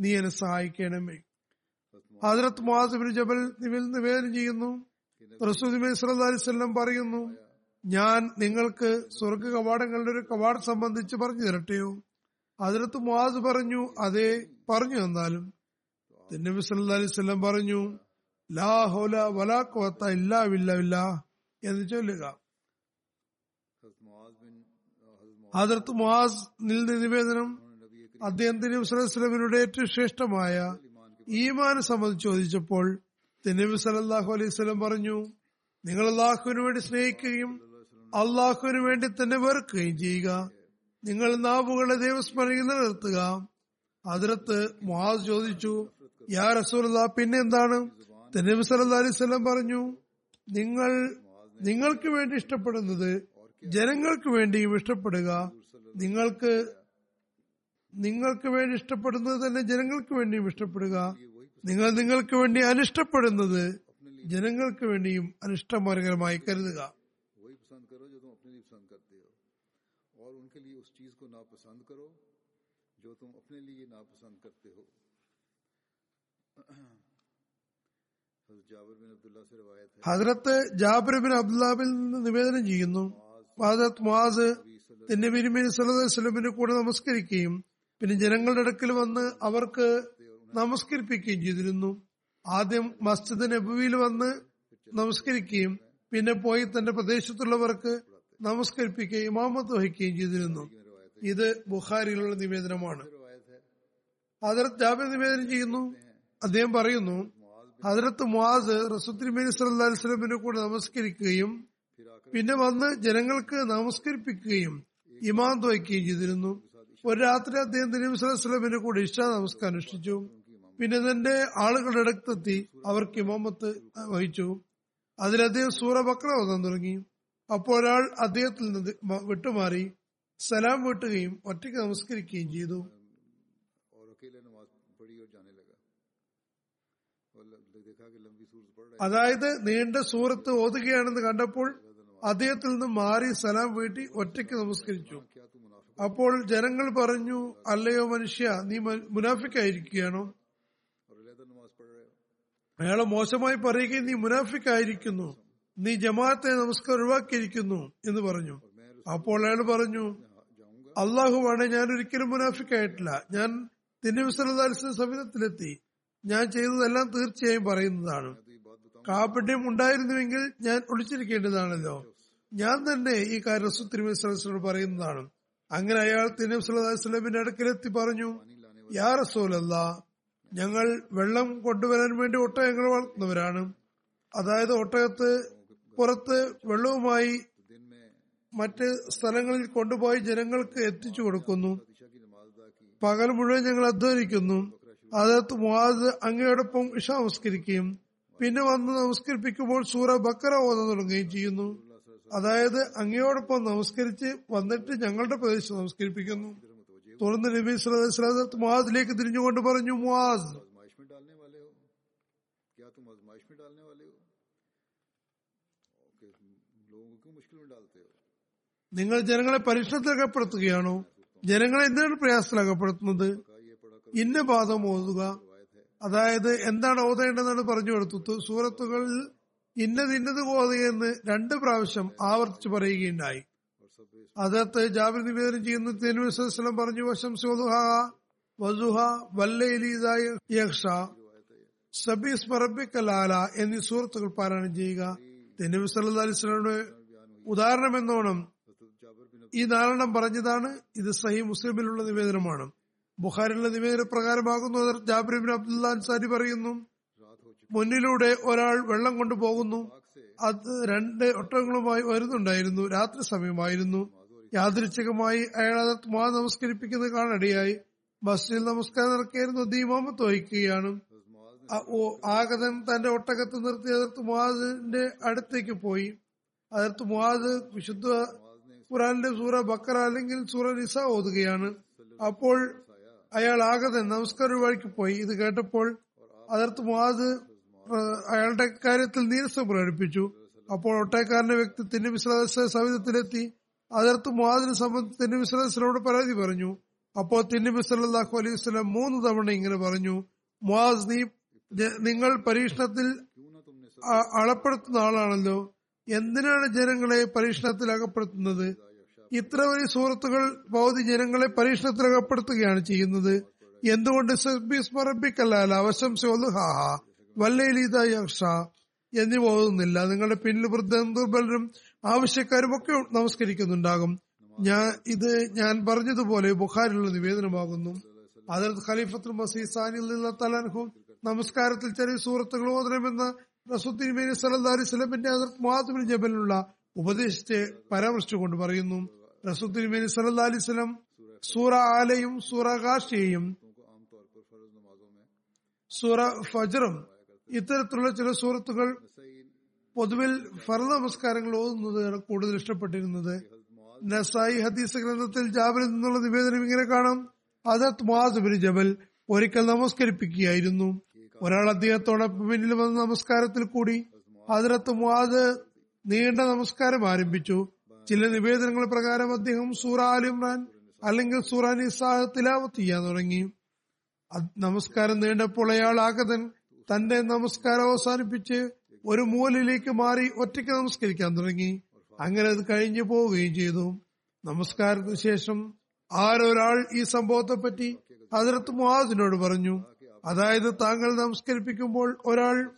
നീ എന്നെ സഹായിക്കണമേ. ഹജറത്ത് മുഹാസിബിൻ ജബൽ നിവേദനം ചെയ്യുന്നു. റസൂദ് അലൈഹി അലിസ്വല്ലം പറയുന്നു ഞാൻ നിങ്ങൾക്ക് സ്വർഗ കവാടങ്ങളുടെ ഒരു കവാടം സംബന്ധിച്ച് പറഞ്ഞു തരട്ടെയോ? അതിനകത്ത് മുവാസ് പറഞ്ഞു അതെ പറഞ്ഞു തന്നാലും തിന്നബി സല്ലാ അലൈവല്ലം പറഞ്ഞു ലാ ഹോല വലാ കോത്ത ഇല്ലാ വില്ല വില്ല എന്ന് ചൊല്ലുക. അതിർത്ത് മുഹാസ് നിവേദനം അദ്ദേഹം തിരുനബി സ്വലമിയുടെ ഏറ്റവും ശ്രേഷ്ഠമായ ഈമാനെ സംബന്ധിച്ച് ചോദിച്ചപ്പോൾ തിരുനബി സലല്ലാഹു അലൈഹി സ്വലം പറഞ്ഞു നിങ്ങൾ അള്ളാഹുവിനു വേണ്ടി സ്നേഹിക്കുകയും അള്ളാഹുവിന് വേണ്ടി തന്നെ വെറുക്കുകയും ചെയ്യുക. നിങ്ങൾ നാവുകളെ ദൈവസ്മരണയിൽ നിലനിർത്തുക. അതിരത്ത് മുഹാസ് ചോദിച്ചു യാ റസൂലുള്ള പിന്നെ എന്താണ്? തെന്നബി സല്ലല്ലാഹു അലൈഹി വസല്ലം പറഞ്ഞു നിങ്ങൾ നിങ്ങൾക്ക് വേണ്ടി ഇഷ്ടപ്പെടുന്നത് ജനങ്ങൾക്ക് വേണ്ടിയും ഇഷ്ടപ്പെടുക. നിങ്ങൾക്ക് നിങ്ങൾക്ക് വേണ്ടി ഇഷ്ടപ്പെടുന്നത് തന്നെ ജനങ്ങൾക്ക് വേണ്ടിയും ഇഷ്ടപ്പെടുക. നിങ്ങൾ നിങ്ങൾക്ക് വേണ്ടി അനിഷ്ടപ്പെടുന്നത് ജനങ്ങൾക്ക് വേണ്ടിയും അനിഷ്ടമാരകരമായി കരുതുക. को नापसंद करो जो तुम अपने लिए नापसंद करते हो हजरत जाबिर बिन अब्दुल्ला से रवायत है ഹസ്രത്ത് ജാബിർ ബിൻ അബ്ദുല്ലാബിൽ നിന്ന് നിവേദനം ചെയ്യുന്നു ഹസ്രത്ത് മുഹാസ് തന്നെ ബിരിമിൻ സലഹുലമിന്റെ കൂടെ നമസ്കരിക്കുകയും പിന്നെ ജനങ്ങളുടെ അടുക്കൽ വന്ന് അവർക്ക് നമസ്കരിപ്പിക്കുകയും ചെയ്തിരുന്നു ആദ്യം മസ്ജിദ് നബുവിയിൽ വന്ന് നമസ്കരിക്കുകയും പിന്നെ പോയി തന്റെ പ്രദേശത്തുള്ളവർക്ക് നമസ്കരിപ്പിക്കുകയും ഇമാമത്ത് വഹിക്കുകയും ചെയ്തിരുന്നു ഇത് ബുഖാരിയിലുള്ള നിവേദനമാണ്. ഹജറത്ത് ജാബിർ നിവേദനം ചെയ്യുന്നു. അദ്ദേഹം പറയുന്നു ഹജറത്ത് മുഹാസ് റസുദ്ദിമീൻ സല്ലാ കൂടെ നമസ്കരിക്കുകയും പിന്നെ വന്ന് ജനങ്ങൾക്ക് നമസ്കരിപ്പിക്കുകയും ഇമാം തോയ്ക്കുകയും ചെയ്തിരുന്നു. ഒരു രാത്രി അദ്ദേഹം തിരുമി സ്വലമിന്റെ കൂടെ ഇഷ്ട നമസ്കാരം അനുഷ്ഠിച്ചു. പിന്നെ തന്റെ ആളുകളുടെ അടുത്തെത്തി അവർക്ക് ഇമാമത്ത് വഹിച്ചു. അതിലദ്ദേഹം സൂറ വന്നാൻ ഓതാൻ തുടങ്ങി. അപ്പോൾ ഒരാൾ അദ്ദേഹത്തിൽ നിന്ന് വിട്ടുമാറി. സലാം വീട്ടുകയും ഒറ്റയ്ക്ക് നമസ്കരിക്കുകയും ചെയ്തു. അതായത് നീണ്ട സൂറത്ത് ഓതുകയാണെന്ന് കണ്ടപ്പോൾ അദ്ദേഹത്തിൽ നിന്ന് മാറി സലാം വീട്ടി ഒറ്റയ്ക്ക് നമസ്കരിച്ചു. അപ്പോൾ ജനങ്ങൾ പറഞ്ഞു അല്ലയോ മനുഷ്യ നീ മുനാഫിക്കായിരിക്കുകയാണോ? അയാളെ മോശമായി പറയുകയും നീ മുനാഫിക്കായിരിക്കുന്നു. നീ ജമാഅത്തെ നമസ്കാരം ഒഴിവാക്കിയിരിക്കുന്നു എന്ന് പറഞ്ഞു. അപ്പോൾ അയാൾ പറഞ്ഞു അള്ളാഹുവാണ് ഞാൻ ഒരിക്കലും മുനാഫിക്കായിട്ടില്ല. ഞാൻ തിന്നിമിസ്ലാലിന്റെ സമീപത്തിലെത്തി. ഞാൻ ചെയ്തതെല്ലാം തീർച്ചയായും പറയുന്നതാണ്. കാപട്യം ഉണ്ടായിരുന്നുവെങ്കിൽ ഞാൻ ഒളിച്ചിരിക്കേണ്ടതാണല്ലോ. ഞാൻ തന്നെ ഈ കാര്യം റസൂ പറയുന്നതാണ്. അങ്ങനെ അയാൾ തിന്നിമിസ്ലാമിന്റെ അടുക്കിലെത്തി പറഞ്ഞു യാ റസൂലല്ല ഞങ്ങൾ വെള്ളം കൊണ്ടുവരാൻ വേണ്ടി ഒട്ടകങ്ങൾ വളർത്തുന്നവരാണ്. അതായത് ഒട്ടകത്ത് പുറത്ത് വെള്ളവുമായി മറ്റ് സ്ഥലങ്ങളിൽ കൊണ്ടുപോയി ജനങ്ങൾക്ക് എത്തിച്ചു കൊടുക്കുന്നു दिशा की नमाज अदा की പകൽ മുഴുവൻ ഞങ്ങൾ അധ്വാനിക്കുന്നു അതത് മുഹാദ് അങ്ങയോടൊപ്പം ഇഷ നമസ്കരിക്കുകയും പിന്നെ വന്ന് നമസ്കരിപ്പിക്കുമ്പോൾ സൂറ ബക്കറ ഓതാൻ തുടങ്ങുകയും ചെയ്യുന്നു അതായത് അങ്ങയോടൊപ്പം നമസ്കരിച്ച് വന്നിട്ട് ഞങ്ങളുടെ പ്രദേശത്ത് നമസ്കരിപ്പിക്കുന്നു തുടർന്ന് നബി സ്വലാത്ത് മുഹാദിലേക്ക് തിരിഞ്ഞുകൊണ്ട് പറഞ്ഞു മുഹാസ് आजमाइश में डालने वाले हो क्या तुम आजमाइश में डालने वाले हो ओके लोगों को क्यों मुश्किल में डालते हो നിങ്ങൾ ജനങ്ങളെ പരീക്ഷണത്തിലകപ്പെടുത്തുകയാണോ ജനങ്ങളെ എന്തിനാണ് പ്രയാസത്തിലകപ്പെടുത്തുന്നത്? ഇന്ന പാദം ഓതുക. അതായത് എന്താണ് ഓതേണ്ടതെന്നാണ് പറഞ്ഞു കൊടുത്തു. സൂറത്തുകളിൽ ഇന്നത് ഇന്നത് ഓതുകയെന്ന് രണ്ട് പ്രാവശ്യം ആവർത്തിച്ച് പറയുകയുണ്ടായി. അതത് ജാബിർ നിവേദനം ചെയ്യുന്ന തിരുവസ്ലം പറഞ്ഞു വശം സോതുഹ വസുഹ വല്ലയിലിയക്ഷ സബീസ് മറബിക്കലാല എന്നീ സൂറത്തുകൾ പാരായണം ചെയ്യുക. തെന്നുബി ഉദാഹരണം എന്നോണം ഈ ധാരണം പറഞ്ഞതാണ് ഇത് സഹി മുസ്ലിമിലുള്ള നിവേദനമാണ്. ബുഹാരിലുള്ള നിവേദന പ്രകാരമാകുന്നു ജാബിറിബിൻ അബ്ദുല്ല അൻസാരി പറയുന്നു. മുന്നിലൂടെ ഒരാൾ വെള്ളം കൊണ്ടുപോകുന്നു അത് രണ്ട് ഒട്ടകങ്ങളുമായി വരുന്നുണ്ടായിരുന്നു. രാത്രി സമയമായിരുന്നു. യാദൃച്ഛികമായി അയാൾ അത് മാ നമസ്കരിപ്പിക്കുന്നത് കാണടിയായി ബസ്സിൽ നമസ്കാരം നടക്കായിരുന്നു ദീമാമത്ത് വഹിക്കുകയാണ്. ആഗതൻ തന്റെ ഒട്ടകത്ത് നിർത്തി അതിർത്ത് മുഹാദിന്റെ അടുത്തേക്ക് പോയി. അതിർത്ത് മുഹാദ് വിശുദ്ധ ഖുറാന്റെ സൂറ ബക്കറ അല്ലെങ്കിൽ സൂറ നിസ ഓതുകയാണ്. അപ്പോൾ അയാൾ ആകെ നമസ്കാര വഴിക്ക് പോയി. ഇത് കേട്ടപ്പോൾ അതർത്ത് മുഹാദ് അയാളുടെ കാര്യത്തിൽ നീരസം പ്രകടിപ്പിച്ചു. അപ്പോൾ ഒട്ടേക്കാരന്റെ വ്യക്തി തിന്നിമിശ്രദസ് സമീപത്തിലെത്തി അതിർത്ത് മുഹാദിനെ സംബന്ധിച്ച് തിന്നിമിശ്രദസിനോട് പരാതി പറഞ്ഞു. അപ്പോൾ തിന്നിബി അലൈഹി സ്വലം മൂന്ന് തവണ ഇങ്ങനെ പറഞ്ഞു മുഹാസ് നീ നിങ്ങൾ പരീക്ഷണത്തിൽ അളപ്പെടുത്തുന്ന ആളാണല്ലോ. എന്തിനാണ് ജനങ്ങളെ പരീക്ഷണത്തിൽ അകപ്പെടുത്തുന്നത് ഇത്ര വലിയ സുഹൃത്തുക്കൾ ഭൗതി ജനങ്ങളെ പരീക്ഷണത്തിൽ അകപ്പെടുത്തുകയാണ് ചെയ്യുന്നത്. എന്തുകൊണ്ട് എന്നിവ ഓതുന്നില്ല നിങ്ങളുടെ പിന്നിൽ വൃദ്ധം ദുർബലരും ആവശ്യക്കാരും ഒക്കെ നമസ്കരിക്കുന്നുണ്ടാകും. ഞാൻ ഇത് ഞാൻ പറഞ്ഞതുപോലെ ബുഖാരിലുള്ള നിവേദനമാകുന്നു. അതിർത്ത് ഖലീഫത്തുൽ മസീസാനിൽ നിന്ന് നമസ്കാരത്തിൽ ചെറിയ സുഹൃത്തുക്കൾ ഓതണമെന്ന റസുദ്ദീൻ സലഹ്ലി സ്വലമിന്റെ മുഹാദിബിൻ ജബലിനുള്ള ഉപദേശത്തെ പരാമർശിച്ചുകൊണ്ട് പറയുന്നു. റസുദ്ദീൻ മേനി സലഹ് അലൈഹി സ്വലം സൂറ ആലയും സൂറ കാഷിയെയും സൂറ ഫജറും ഇത്തരത്തിലുള്ള ചില സൂറത്തുകൾ പൊതുവിൽ ഫറ നമസ്കാരങ്ങൾ ഓതുന്നത് കൂടുതൽ ഇഷ്ടപ്പെട്ടിരുന്നത്. നസായി ഹദീസ് ഗ്രന്ഥത്തിൽ ജാബിൽ നിന്നുള്ള നിവേദനം ഇങ്ങനെ കാണാം. അതത് മുഹാസുബിൻ ജബൽ ഒരിക്കൽ നമസ്കരിപ്പിക്കുകയായിരുന്നു. ഒരാൾ അദ്ദേഹത്തോടെ പിന്നിൽ വന്ന നമസ്കാരത്തിൽ കൂടി ഹദരത്ത് മുഹാദ് നീണ്ട നമസ്കാരം ആരംഭിച്ചു. ചില നിവേദനങ്ങൾ പ്രകാരം അദ്ദേഹം സൂറ അലിമ്രാൻ അല്ലെങ്കിൽ സൂറ നിസാഹ് തിലാവത്ത് ചെയ്യാൻ തുടങ്ങി. നമസ്കാരം നീണ്ടപ്പോൾ അയാൾ ആഗതൻ തന്റെ നമസ്കാരം അവസാനിപ്പിച്ച് ഒരു മൂലയിലേക്ക് മാറി ഒറ്റയ്ക്ക് നമസ്കരിക്കാൻ തുടങ്ങി. അങ്ങനെ അത് കഴിഞ്ഞു പോവുകയും ചെയ്തു. നമസ്കാരത്തിന് ശേഷം ആരൊരാൾ ഈ സംഭവത്തെ പറ്റി ഹജറത്ത് മുഹാദിനോട് പറഞ്ഞു. അതായത് താങ്കൾ നമസ്കരിപ്പിക്കുമ്പോൾ ഒരാൾ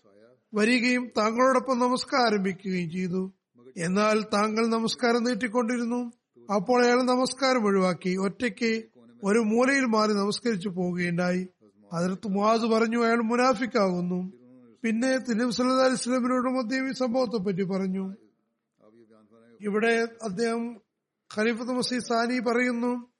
വരികയും താങ്കളോടൊപ്പം നമസ്കാരം ആരംഭിക്കുകയും ചെയ്തു. എന്നാൽ താങ്കൾ നമസ്കാരം നീട്ടിക്കൊണ്ടിരുന്നു. അപ്പോൾ അയാൾ നമസ്കാരം ഒഴിവാക്കി. ഒറ്റയ്ക്ക് ഒരു മൂലയിൽ മാറി നമസ്കരിച്ചു പോവുകയുണ്ടായി. അതിർത്ത് മുവാസ് പറഞ്ഞു അയാൾ മുനാഫിക്കാകുന്നു. പിന്നെ തിരുവ് സല്ലാ സ്വലമിനോട് മദ്യം ഈ സംഭവത്തെ പറ്റി പറഞ്ഞു. ഇവിടെ അദ്ദേഹം ഖലീഫത്ത് മസീദ് സാനി പറയുന്നു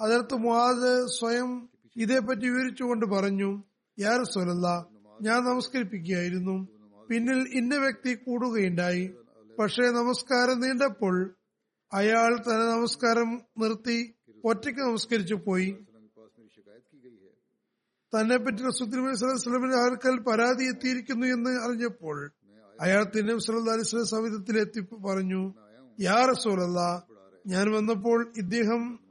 അതിർത്ത് മുവാദ് സ്വയം ഇതേപ്പറ്റി വിവരിച്ചുകൊണ്ട് പറഞ്ഞു യാർ സൊലല്ല ഞാൻ നമസ്കരിപ്പിക്കുകയായിരുന്നു. പിന്നിൽ ഇന്ന വ്യക്തി കൂടുകയുണ്ടായി. പക്ഷേ നമസ്കാരം നീണ്ടപ്പോൾ അയാൾ തന്നെ നമസ്കാരം നിർത്തി ഒറ്റയ്ക്ക് നമസ്കരിച്ചു പോയി. തന്നെ പറ്റി റസുദ്ദിമിന് ആൾക്കാൽ പരാതി എത്തിയിരിക്കുന്നു എന്ന് അറിഞ്ഞപ്പോൾ അയാൾ തന്നെ സലഹ്ലിസ്ലാം സമിതത്തിൽ എത്തി പറഞ്ഞു യാ റസൂലല്ല ഞാൻ വന്നപ്പോൾ ഇദ്ദേഹം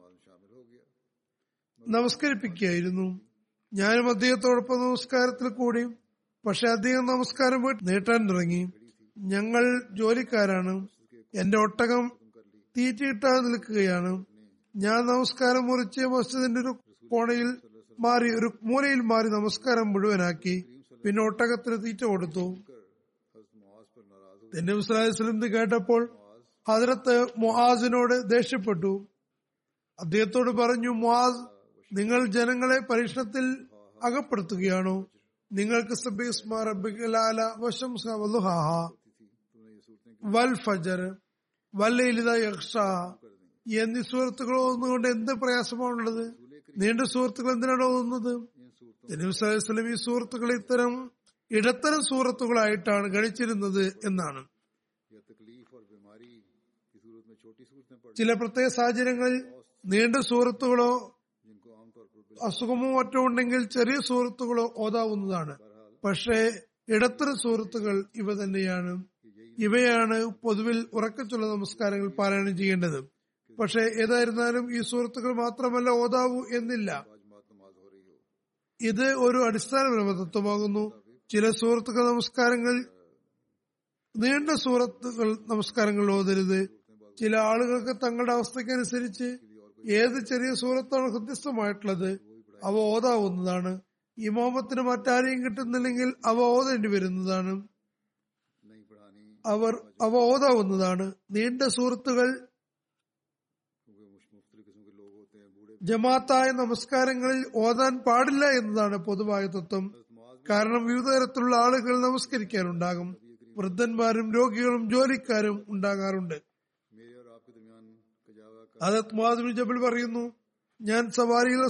നമസ്കരിപ്പിക്കുകയായിരുന്നു. ഞാനും അദ്ദേഹത്തോടൊപ്പം നമസ്കാരത്തിൽ കൂടി. പക്ഷെ അദ്ദേഹം നമസ്കാരം പോയി നീട്ടാൻ തുടങ്ങി. ഞങ്ങൾ ജോലിക്കാരാണ്. എന്റെ ഒട്ടകം തീറ്റിയിട്ടാതെ നിൽക്കുകയാണ്. ഞാൻ നമസ്കാരം മുറിച്ച് മസ്ജിദിന്റെ ഒരു കോണയിൽ മാറി ഒരു മൂലയിൽ മാറി നമസ്കാരം മുഴുവനാക്കി. പിന്നെ ഒട്ടകത്തിന് തീറ്റ കൊടുത്തു. തന്നെ മുസ്ലാഹിസ്ലിം കേട്ടപ്പോൾ ഹജരത്ത് മുഹാസിനോട് ദേഷ്യപ്പെട്ടു. അദ്ദേഹത്തോട് പറഞ്ഞു മുഹാസ് നിങ്ങൾ ജനങ്ങളെ പരീക്ഷണത്തിൽ അകപ്പെടുത്തുകയാണോ? നിങ്ങൾക്ക് വൽ എന്നീ സുഹൃത്തുക്കൾ ഓന്നുകൊണ്ട് എന്ത് പ്രയാസമാണുള്ളത്? നീണ്ട സുഹൃത്തുക്കൾ എന്തിനാണ് ഓന്നത് ഈ സുഹൃത്തുക്കൾ ഇത്തരം ഇടത്തരം സുഹൃത്തുക്കളായിട്ടാണ് ഗണിച്ചിരുന്നത് എന്നാണ്. ചില പ്രത്യേക സാഹചര്യങ്ങളിൽ നീണ്ട സുഹൃത്തുക്കളോ അസുഖമോ മറ്റോ ഉണ്ടെങ്കിൽ ചെറിയ സുഹൃത്തുക്കളോ ഓതാവുന്നതാണ്. പക്ഷേ ഇടത്തര സുഹൃത്തുക്കൾ ഇവ തന്നെയാണ്. ഇവയാണ് പൊതുവിൽ ഉറക്കച്ചുള്ള നമസ്കാരങ്ങൾ പാരായണം ചെയ്യേണ്ടത്. പക്ഷേ ഏതായിരുന്നാലും ഈ സുഹൃത്തുക്കൾ മാത്രമല്ല ഓതാവൂ എന്നില്ല. ഇത് ഒരു അടിസ്ഥാന തത്വമാകുന്നു. ചില സുഹൃത്തുക്കൾ നമസ്കാരങ്ങൾ നീണ്ട സുഹൃത്തുക്കൾ നമസ്കാരങ്ങൾ ഓതരുത്. ചില ആളുകൾക്ക് തങ്ങളുടെ അവസ്ഥയ്ക്കനുസരിച്ച് ഏത് ചെറിയ സൂറത്താണ് ഹൃദ്യസ്ഥമായിട്ടുള്ളത്? അവ ഓതാവുന്നതാണ്. ഇമാമത്തിന് മറ്റാരെയും കിട്ടുന്നില്ലെങ്കിൽ അവ ഓതേണ്ടി വരുന്നതാണ്. അവർ അവ ഓതാവുന്നതാണ്. നീണ്ട സുഹൃത്തുകൾ ജമാത്തായ നമസ്കാരങ്ങളിൽ ഓതാൻ പാടില്ല എന്നതാണ് പൊതുവായ തത്വം. കാരണം വിവിധ തരത്തിലുള്ള ആളുകൾ നമസ്കരിക്കാനുണ്ടാകും. വൃദ്ധന്മാരും രോഗികളും ജോലിക്കാരും ഉണ്ടാകാറുണ്ട്. അതത് മുഹാദിബിൻ ജബൽ പറയുന്നു ഞാൻ സവാരിയിൽ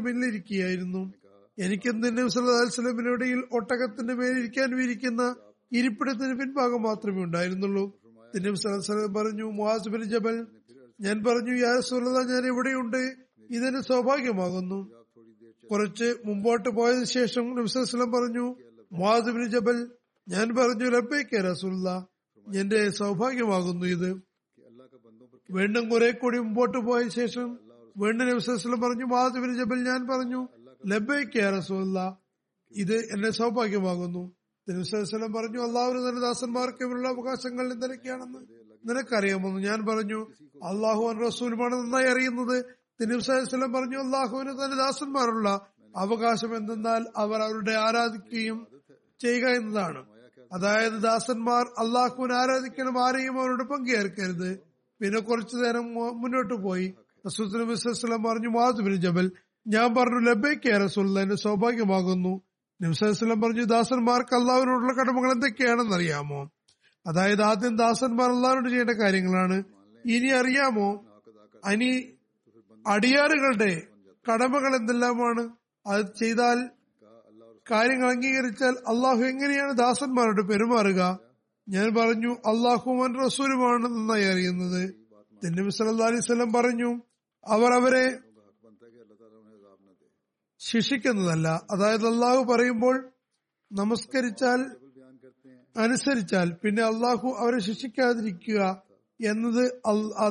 പിന്നിലിരിക്കുകയായിരുന്നു. എനിക്ക് നബിസ്വലമിനിടയിൽ ഒട്ടകത്തിന്റെ മേലിരിക്കാൻ വിരിക്കുന്ന ഇരിപ്പിടത്തിന് പിൻഭാഗം മാത്രമേ ഉണ്ടായിരുന്നുള്ളൂ. നബി സലഹ് പറഞ്ഞു മുഹാസ് ബിൻ ജബൽ ഞാൻ പറഞ്ഞു യാ ഞാൻ എവിടെയുണ്ട്? ഇതിന് സൗഭാഗ്യമാകുന്നു. കുറച്ച് മുമ്പോട്ട് പോയതിനു ശേഷം നബ്സലം പറഞ്ഞു മുഹാസ് ബിൻ ജബൽ ഞാൻ പറഞ്ഞു ലബേക്ക് റസൂല്ല എന്റെ സൗഭാഗ്യമാകുന്നു ഇത്. വീണ്ടും കുറെ കൂടി മുമ്പോട്ട് പോയ ശേഷം വീണ്ടും നബിസ്വലം പറഞ്ഞു മാധുബിൻ ജബൽ ഞാൻ പറഞ്ഞു ലബ്ബൈക്കാരസോല്ല റസൂല്ല ഇത് എന്നെ സൗഭാഗ്യമാകുന്നു. നബിസ്വലം പറഞ്ഞു അള്ളാഹുവിന് തന്റെ ദാസന്മാർക്ക് ഇവരുടെ അവകാശങ്ങൾ എന്തൊക്കെയാണെന്ന് നിനക്കറിയാമെന്ന് ഞാൻ പറഞ്ഞു. അള്ളാഹു റസൂലുമാണ് നന്നായി അറിയുന്നത്. തിരുവസ്ലം പറഞ്ഞു അള്ളാഹുവിന് തന്റെ ദാസന്മാരുള്ള അവകാശം എന്തെന്നാൽ അവർ അവരുടെ ആരാധിക്കുകയും ചെയ്യുക എന്നതാണ്. അതായത് ദാസന്മാർ അള്ളാഹുവിനെ ആരാധിക്കണം ആരെയും അവരോട് പങ്കുചേർക്കരുത്. പിന്നെ കുറച്ചു നേരം മുന്നോട്ട് പോയി. നബി പറഞ്ഞു മാധുബിൻ ജബൽ ഞാൻ പറഞ്ഞു ലബേക്ക് റസൂൽ എന്റെ സൗഭാഗ്യമാകുന്നു. നബിസ്വലം പറഞ്ഞു ദാസന്മാർക്ക് അള്ളാഹുവിനോടുള്ള കടമകൾ എന്തൊക്കെയാണെന്ന് അറിയാമോ അതായത് ആദ്യം ദാസന്മാർ അള്ളാഹുവിനോട് ചെയ്യേണ്ട കാര്യങ്ങളാണ്. ഇനി അറിയാമോ? അനി അടിയാറുകളുടെ കടമകൾ എന്തെല്ലാമാണ്? അത് ചെയ്താൽ കാര്യങ്ങൾ അംഗീകരിച്ചാൽ അള്ളാഹു എങ്ങനെയാണ് ദാസന്മാരോട് പെരുമാറുക? ഞാൻ പറഞ്ഞു അള്ളാഹുമാൻ റസൂലുമാണ് നന്നായി അറിയുന്നത്. തിന്നബി സല്ലാ അലൈവല്ലം പറഞ്ഞു അവർ അവരെ ശിക്ഷിക്കുന്നതല്ല. അതായത് അള്ളാഹു പറയുമ്പോൾ നമസ്കരിച്ചാൽ അനുസരിച്ചാൽ പിന്നെ അള്ളാഹു അവരെ ശിക്ഷിക്കാതിരിക്കുക എന്നത്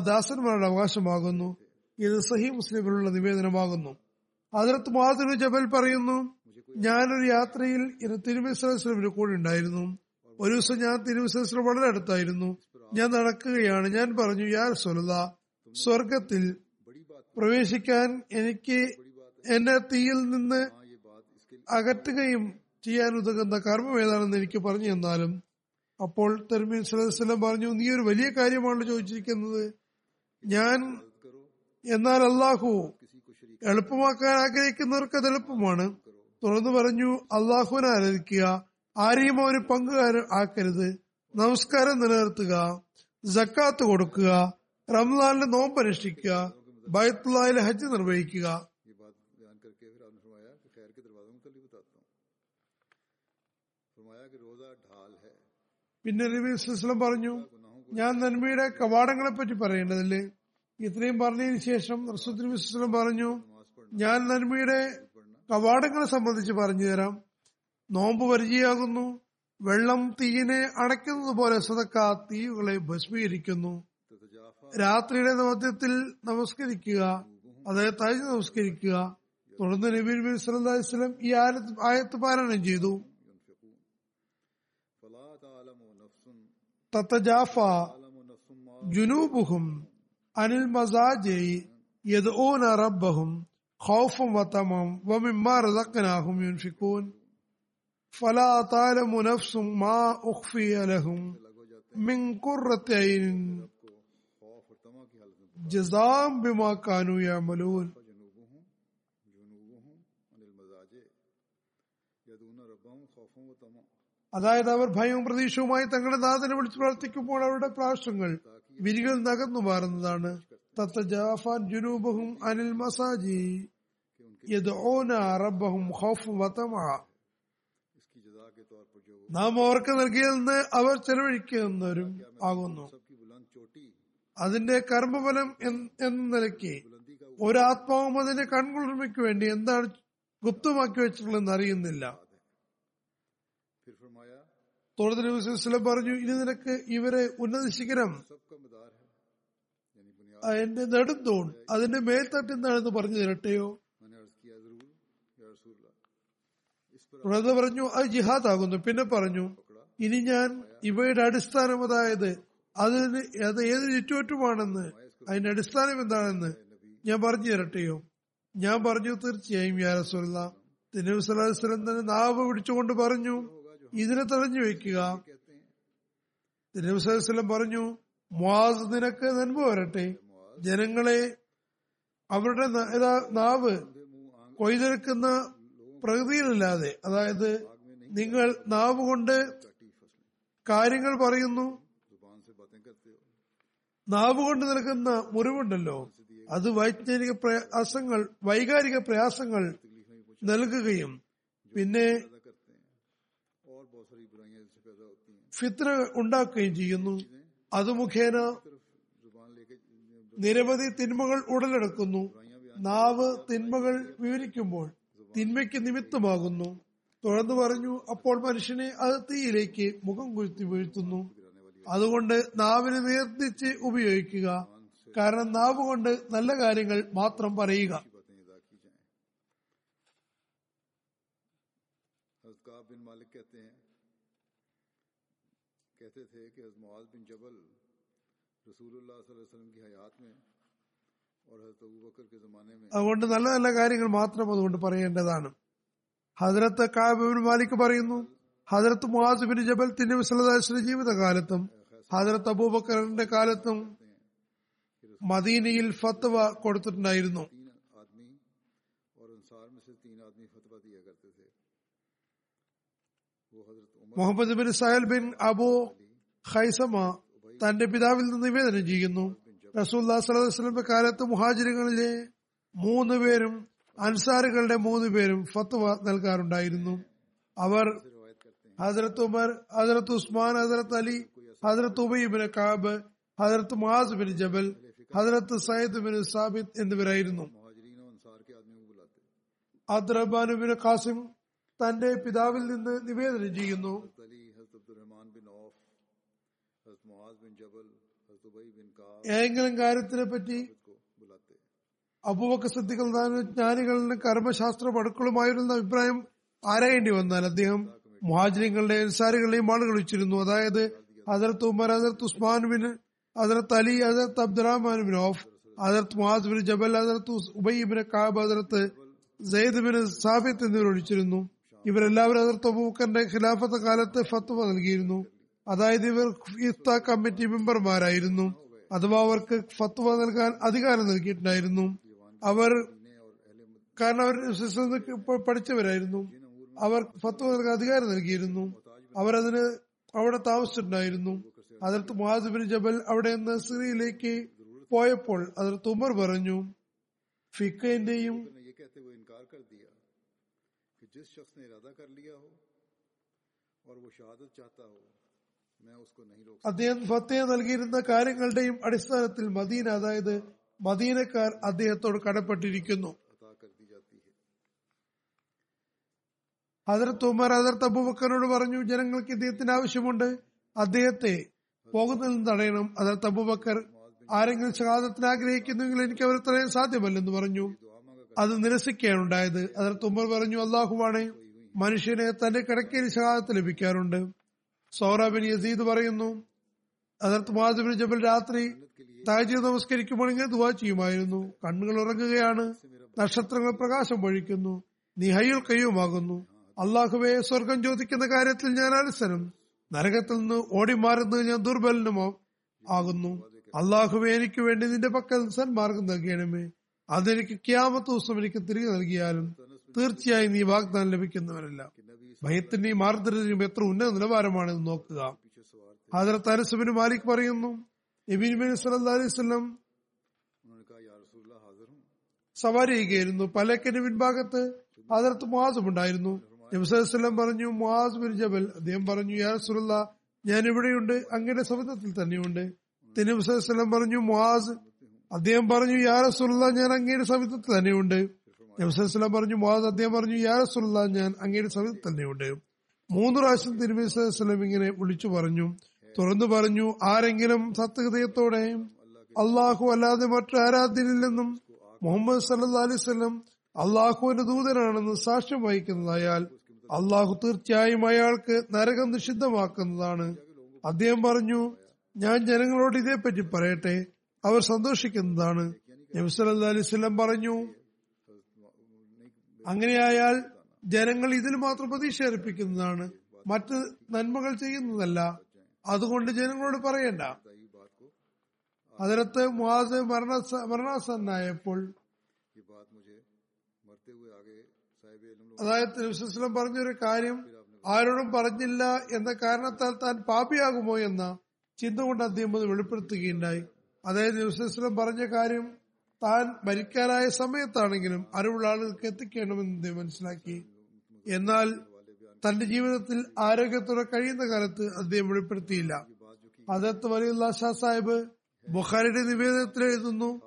ദാസന്മാരുടെ അവകാശമാകുന്നു. ഇത് സഹി മുസ്ലിമുകളുടെ നിവേദനമാകുന്നു. അതിർത്ത് മാതൃ ജബൽ പറയുന്നു ഞാനൊരു യാത്രയിൽ ഇന്ന് തിരുമേശ്വരസ്ലമിന് കൂടെ ഉണ്ടായിരുന്നു. ഒരു ദിവസം ഞാൻ തിരുമിസ്ലിം വളരെ അടുത്തായിരുന്നു. ഞാൻ നടക്കുകയാണ്. ഞാൻ പറഞ്ഞു യാ സ്വലത സ്വർഗത്തിൽ പ്രവേശിക്കാൻ എനിക്ക് എന്നെ തീയിൽ നിന്ന് അകറ്റുകയും ചെയ്യാൻ ഉതകുന്ന കർമ്മം ഏതാണെന്ന് എനിക്ക് പറഞ്ഞു തന്നാലും അപ്പോൾ തെർമീൻ സലഹുസ്ലം പറഞ്ഞു നീ ഒരു വലിയ കാര്യമാണല്ലോ ചോദിച്ചിരിക്കുന്നത്. ഞാൻ എന്നാൽ അള്ളാഹു എളുപ്പമാക്കാൻ ആഗ്രഹിക്കുന്നവർക്ക് അത് എളുപ്പമാണ്. തുറന്നു പറഞ്ഞു അള്ളാഹുവിനെ ആരാധിക്കുക. ആരെയും ഒരു പങ്കുകാരൻ ആക്കരുത്. നമസ്കാരം നിലനിർത്തുക ജക്കാത്ത് കൊടുക്കുക റംസാനിലെ നോമ്പ് അനുഷ്ഠിക്കുക ബൈത്തുലായിലെ ഹജ്ജ് നിർവഹിക്കുക. പിന്നെ നബി പറഞ്ഞു ഞാൻ നന്മയുടെ കവാടങ്ങളെ പറ്റി പറയേണ്ടതില്ലേ? ഇത്രയും പറഞ്ഞതിന് ശേഷം റസൂദ് നബി പറഞ്ഞു ഞാൻ നന്മയുടെ കവാടങ്ങളെ സംബന്ധിച്ച് പറഞ്ഞു തരാം. നോമ്പ് പരിചയാകുന്നു. വെള്ളം തീയിനെ അടയ്ക്കുന്നത് പോലെ സതക്ക തീയുകളെ ഭസ്മീകരിക്കുന്നു. രാത്രിയുടെ നവത്യത്തിൽ നമസ്കരിക്കുക. അതായത് തഴഞ്ഞ് നമസ്കരിക്കുക. തുടർന്ന് നബീൻ ബിൻ സലഹുസ്ലം ഈ ആയത്ത് ആയത്ത് പാരായണം ചെയ്തു. തത്തജാഫ ജുനൂബുഹും അനിൽ മസാജി യദ്ഊന റബ്ബഹും ഖൗഫും വതമം വമിമ്മ റസഖ്നാഹും യുൻഫിഖൂൻ. فلا تعلم نفس ما أخفي لهم من قرة عين. بما كانوا يعملون. അതായത് അവർ ഭയവും പ്രതീക്ഷവുമായി തങ്ങളുടെ നാഥനെ വിളിച്ചു പ്രാർത്ഥിക്കുമ്പോൾ അവരുടെ പ്രാവശ്യങ്ങൾ വിരികൾ നകന്നു മാറുന്നതാണ്. തത്തജാഫാൻ ജുനൂബഹും അനിൽ മസാജി റബ്ബഹും ഖൗഫും വതമഅ നാം അവർക്ക് നൽകിയതിൽ നിന്ന് അവർ ചെലവഴിക്കുന്നവരും ആകുന്നു. അതിന്റെ കർമ്മഫലം എന്ന നിലയ്ക്ക് ഒരാത്മാവും അതിന്റെ കൺകുളിർമയ്ക്ക് വേണ്ടി എന്താണ് ഗുപ്തമാക്കി വെച്ചിട്ടുള്ളതെന്ന് അറിയുന്നില്ല. തോടത്തിൽ പറഞ്ഞു ഇനി നിനക്ക് ഇവരെ ഉന്നത ശിഖരം എന്റെ നെടുന്തോൺ അതിന്റെ മേൽത്തട്ടിൽ നിന്നാണെന്ന് പറഞ്ഞു തരട്ടെയോ? പ്രഭത പറഞ്ഞു അത് ജിഹാദാകുന്നു. പിന്നെ പറഞ്ഞു ഇനി ഞാൻ ഇവയുടെ അടിസ്ഥാനം അതായത് അതിന് അത് ഏത് ചുറ്റുപറ്റുമാണെന്ന് അതിന്റെ അടിസ്ഥാനം എന്താണെന്ന് ഞാൻ പറഞ്ഞു തരട്ടെയോ? ഞാൻ പറഞ്ഞു തീർച്ചയായും യാ റസൂല്ല തന്നെ നാവ് പിടിച്ചുകൊണ്ട് പറഞ്ഞു ഇതിനെ തടഞ്ഞു വെക്കുക തിരുനബി പറഞ്ഞു മാസ് നിനക്ക് നന്മ വരട്ടെ. ജനങ്ങളെ അവരുടെ നാവ് കൊയ്തെടുക്കുന്ന പ്രകൃതിയിലല്ലാതെ. അതായത് നിങ്ങൾ നാവ് കൊണ്ട് കാര്യങ്ങൾ പറയുന്നു. നാവ് കൊണ്ട് നിൽക്കുന്ന മുറിവുണ്ടല്ലോ. അത് വൈജ്ഞാനിക പ്രയാസങ്ങൾ വൈകാരിക പ്രയാസങ്ങൾ നൽകുകയും പിന്നെ ഫിത്ര ഉണ്ടാക്കുകയും ചെയ്യുന്നു. അത് മുഖേന നിരവധി തിന്മകൾ ഉടലെടുക്കുന്നു. നാവ് തിന്മകൾ വിവരിക്കുമ്പോൾ തിന്മയ്ക്ക് നിമിത്തമാകുന്നു തുടർന്ന് പറഞ്ഞു അപ്പോൾ മനുഷ്യനെ അത് തീയിലേക്ക് മുഖം കുരുത്തി വീഴ്ത്തുന്നു गिराने वाली അതുകൊണ്ട് നാവിനെ വേർതിച്ച് ഉപയോഗിക്കുക കാരണം നാവ് കൊണ്ട് നല്ല കാര്യങ്ങൾ മാത്രം പറയുക अच्छी बातें अदा की जाएं हजरत काब बिन मालिक कहते हैं कहते थे कि हजरत मुआज बिन जबल रसूलुल्लाह सल्लल्लाहु अलैहि वसल्लम की हयात में അതുകൊണ്ട് നല്ല നല്ല കാര്യങ്ങൾ മാത്രം അതുകൊണ്ട് പറയേണ്ടതാണ്. ഹജരത്ത് കാബിൻ മാലിക് പറയുന്നു ഹജരത്ത് മുഹാസിബിൻ ജബൽ തിന്നുസലദാസിന്റെ ജീവിതകാലത്തും ഹജരത്ത് അബൂബക്കറിന്റെ കാലത്തും മദീനയിൽ ഫത്തവ കൊടുത്തിട്ടുണ്ടായിരുന്നു. Muhammad bin Sahl bin Abu Khaisama തന്റെ പിതാവിൽ നിന്ന് നിവേദനം ചെയ്യുന്നു റസൂല്ലാ സലഹുസ്ലമിന്റെ കാലത്ത് മുഹാജിറുകളിലെ മൂന്ന് പേരും അൻസാറുകളുടെ മൂന്ന് പേരും ഫത്വ നൽകാറുണ്ടായിരുന്നു. അവർ ഹസരത്ത് ഉമർ ഹസരത്ത് Usman Hazrat Ali Hazrat Ubai bin Kaab Hazrat Maz bin Jabal Hazrat Sayyid bin Sabid എന്നിവരായിരുന്നു. അദ്രബാനുബിൻ ഖാസിം തന്റെ പിതാവിൽ നിന്ന് നിവേദനം ചെയ്യുന്നു. ഏതെങ്കിലും കാര്യത്തിനെ പറ്റി അബൂബക്കർ സിദ്ദിഖ് ജ്ഞാനികളുടെ കർമ്മശാസ്ത്ര പടുക്കളുമായിരുന്ന അഭിപ്രായം ആരായേണ്ടി വന്നാൽ അദ്ദേഹം മുഹാജിരിങ്ങളുടെയും അൻസാരികളുടെയും ആളുകൾ വെച്ചിരുന്നു. അതായത് ഹസരത്ത് ഉമർ ഹസരത്ത് Usman bin Hazrat Ali Hazrat Abdulrahman bin of Hazrat മുഹാദ് bin Jebel Hazrat ഉബൈബിൻ cab Hazrat Syed bin സാഫിത്ത് എന്നിവർ ഒഴിച്ചിരുന്നു. ഇവരെല്ലാവരും ഹസരത്ത് അബൂബക്കറിന്റെ ഖിലാഫത്ത് കാലത്ത് ഫത്വ നൽകിയിരുന്നു. അതായത് ഇവർ ഇഫ്ത കമ്മിറ്റി മെമ്പർമാരായിരുന്നു. അഥവാ അവർക്ക് ഫത്വ നൽകാൻ അധികാരം നൽകിയിട്ടുണ്ടായിരുന്നു. അവർ കാരണം അവർ പഠിച്ചവരായിരുന്നു. അവർ ഫത്വ നൽകാൻ അധികാരം നൽകിയിരുന്നു. അവരതിന് അവിടെ താമസിച്ചിട്ടുണ്ടായിരുന്നു. അതിർത്ത് മുഹാസിബിൻ ജബൽ അവിടെ നിന്ന് സിറിയയിലേക്ക് പോയപ്പോൾ അതിർത്ത് ഉമർ പറഞ്ഞു ഫിക്കന്റെയും ജിസ് شخص نے കർ ലിയാ ഹോ ഓർ വോ ഷഹാദത് شہادت ഹോ അദ്ദേഹം ഫത്തേ നൽകിയിരുന്ന കാര്യങ്ങളുടെയും അടിസ്ഥാനത്തിൽ മദീന അതായത് മദീനക്കാർ അദ്ദേഹത്തോട് കടപ്പെട്ടിരിക്കുന്നു. ഹജറത്ത് ഉമർ ഹജറത്ത് അബൂബക്കറിനോട് പറഞ്ഞു ജനങ്ങൾക്ക് ഇദ്ദേഹത്തിന് ആവശ്യമുണ്ട്. അദ്ദേഹത്തെ പോകുന്നതിൽ നിന്ന് തടയണം. ഹജറത്ത് അബൂബക്കർ ആരെങ്കിലും ഷഹാദത്തിന് ആഗ്രഹിക്കുന്നെങ്കിൽ എനിക്ക് അവരെ തടയാൻ സാധ്യമല്ലെന്ന് പറഞ്ഞു. അത് നിരസിക്കുകയാണുണ്ടായത്. ഹജറത്ത് ഉമർ പറഞ്ഞു അള്ളാഹുവാണെ മനുഷ്യനെ തന്റെ കിടക്കയിൽ ഷഹാദത്ത് ലഭിക്കാറുണ്ട്. സൗറ ബിൻ യസീദ് പറയുന്നു അതിർത്ത് മാധുബിൻ ജബൽ രാത്രി താജി നമസ്കരിക്കുമ്പോൾ ഇങ്ങനെ ദുവാ ചെയ്യുമായിരുന്നു. കണ്ണുകൾ ഉറങ്ങുകയാണ് നക്ഷത്രങ്ങൾ പ്രകാശം പൊഴിക്കുന്നു നിഹയുൽ കയ്യുമാകുന്നു. അള്ളാഹുവെ സ്വർഗം ചോദിക്കുന്ന കാര്യത്തിൽ ഞാൻ അലസനും നരകത്തിൽ നിന്ന് ഓടി മാറുന്നത് ഞാൻ ദുർബലനുമോ ആകുന്നു. അള്ളാഹുവെ എനിക്ക് വേണ്ടി നിന്റെ പക്കൽ സന്മാർഗം നൽകണമേ അതെനിക്ക് ക്യാമത്ത് ദിവസം എനിക്ക് തിരികെ നൽകിയാലും തീർച്ചയായും നീ വാഗ്ദാനം ലഭിക്കുന്നവരല്ല ഭയത്തിന്റെയും ആർദ്രതയും എത്ര ഉന്നത നിലവാരമാണെന്ന് നോക്കുക. ഹജറത്ത് അനസുബിന് മാലിക് പറയുന്നു നബീൻ സല്ലാ സവാരി ചെയ്യുകയായിരുന്നു. പലക്കന്റെ പിൻഭാഗത്ത് ഹജറത്ത് മുഹാസും ഉണ്ടായിരുന്നു. നബ്സലം പറഞ്ഞു മുഹാസ് ബിൻ ജബൽ. അദ്ദേഹം പറഞ്ഞു യാ ഞാൻ ഇവിടെയുണ്ട് അങ്ങയുടെ സമുദ്രത്തിൽ തന്നെയുണ്ട്. തിനബ്സലം പറഞ്ഞു മുഹാസ് അദ്ദേഹം പറഞ്ഞു യാ റസൂലുള്ള ഞാൻ അങ്ങയുടെ സമുദ്രത്തിൽ തന്നെയുണ്ട്. നബിസ്വലം പറഞ്ഞു മുഹാദ് അദ്ദേഹം പറഞ്ഞു യാ റസുല്ല ഞാൻ അങ്ങയുടെ സമയത്ത് തന്നെയുണ്ട് മൂന്ന് പ്രാവശ്യം തിരുവസ്ലം ഇങ്ങനെ വിളിച്ചു പറഞ്ഞു തുറന്നു പറഞ്ഞു ആരെങ്കിലും സത്യഹൃദയത്തോടെ അള്ളാഹു അല്ലാതെ മറ്റു ആരാധ്യനില്ലെന്നും മുഹമ്മദ് സല്ലാ അലിസ്ലം അള്ളാഹുവിന്റെ ദൂതനാണെന്ന് സാക്ഷ്യം വഹിക്കുന്നതായാൽ അള്ളാഹു തീർച്ചയായും അയാൾക്ക് നരകം നിഷിദ്ധമാക്കുന്നതാണ്. അദ്ദേഹം പറഞ്ഞു ഞാൻ ജനങ്ങളോട് ഇതേപ്പറ്റി പറയട്ടെ അവർ സന്തോഷിക്കുന്നതാണ്. നബി അലിസ്ലം പറഞ്ഞു അങ്ങനെയായാൽ ജനങ്ങൾ ഇതിൽ മാത്രം പ്രതീക്ഷ അർപ്പിക്കുന്നതാണ് മറ്റ് നന്മകൾ ചെയ്യുന്നതല്ല. അതുകൊണ്ട് ജനങ്ങളോട് പറയണ്ട. അതിനകത്ത് മുഹാസ് മരണ മരണാസന്നായപ്പോൾ അതായത് തിരുവസ്ലം പറഞ്ഞൊരു കാര്യം ആരോടും പറഞ്ഞില്ല എന്ന കാരണത്താൽ താൻ പാപിയാകുമോ എന്ന ചിന്ത കൊണ്ട് അദ്ദേഹം അത് വെളിപ്പെടുത്തുകയുണ്ടായി. അതായത് തിരുവസ്ലം പറഞ്ഞ കാര്യം താൻ മരിക്കാനായ സമയത്താണെങ്കിലും അറിവുള്ള ആളുകൾക്ക് എത്തിക്കണമെന്ന് മനസ്സിലാക്കി. എന്നാൽ തന്റെ ജീവിതത്തിൽ ആരോഗ്യത്തോടെ കഴിയുന്ന കാലത്ത് അദ്ദേഹം വെളിപ്പെടുത്തിയില്ല. അതത്ത് വലിയുള്ള ഷാ സാഹിബ് ബുഖാരിയുടെ നിവേദനത്തിൽ എഴുതുന്നു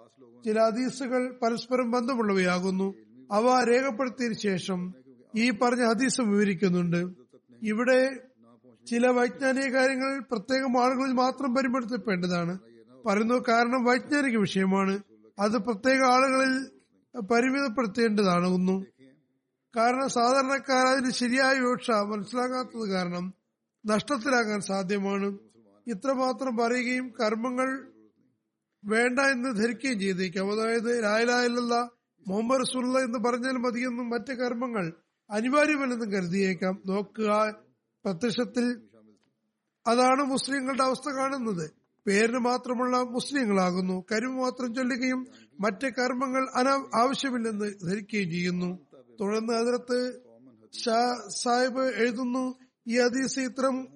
ചില ഹദീസുകൾ പരസ്പരം ബന്ധമുള്ളവയാകുന്നു. അവ രേഖപ്പെടുത്തിയതിനു ശേഷം ഈ പറഞ്ഞ ഹദീസ് വിവരിക്കുന്നുണ്ട്. ഇവിടെ ചില വൈജ്ഞാനിക കാര്യങ്ങൾ പ്രത്യേകം ആളുകളിൽ മാത്രം പരിപ്പെടുത്തപ്പെടേണ്ടതാണ് പറയുന്നു കാരണം വൈജ്ഞാനിക വിഷയമാണ്. അത് പ്രത്യേക ആളുകളിൽ പരിമിതപ്പെടുത്തേണ്ടതാണ് ഒന്നും. കാരണം സാധാരണക്കാർ അതിന് ശരിയായ വിവക്ഷ മനസ്സിലാകാത്തത് കാരണം നഷ്ടത്തിലാകാൻ സാധ്യമാണ്. ഇത്രമാത്രം പറയുകയും കർമ്മങ്ങൾ വേണ്ട എന്ന് ധരിക്കുകയും ചെയ്തേക്കാം. അതായത് ലായലായല്ല മുഹമ്മദ് റസൂള്ള എന്ന് പറഞ്ഞാൽ മതിയെന്നും മറ്റ് കർമ്മങ്ങൾ അനിവാര്യമല്ലെന്നും കരുതിയേക്കാം. നോക്കുക പ്രത്യക്ഷത്തിൽ അതാണ് മുസ്ലിങ്ങളുടെ അവസ്ഥ കാണുന്നത്. പേരിന് മാത്രമുള്ള മുസ്ലിങ്ങളാകുന്നു. കരിമ മാത്രം ചൊല്ലുകയും മറ്റ് കർമ്മങ്ങൾ ആവശ്യമില്ലെന്ന് ധരിക്കുകയും ചെയ്യുന്നു. തുടർന്ന് അതിർത്ത് ഷാ സാഹിബ് എഴുതുന്നു ഈ ഹദീസ് ഇത്തരം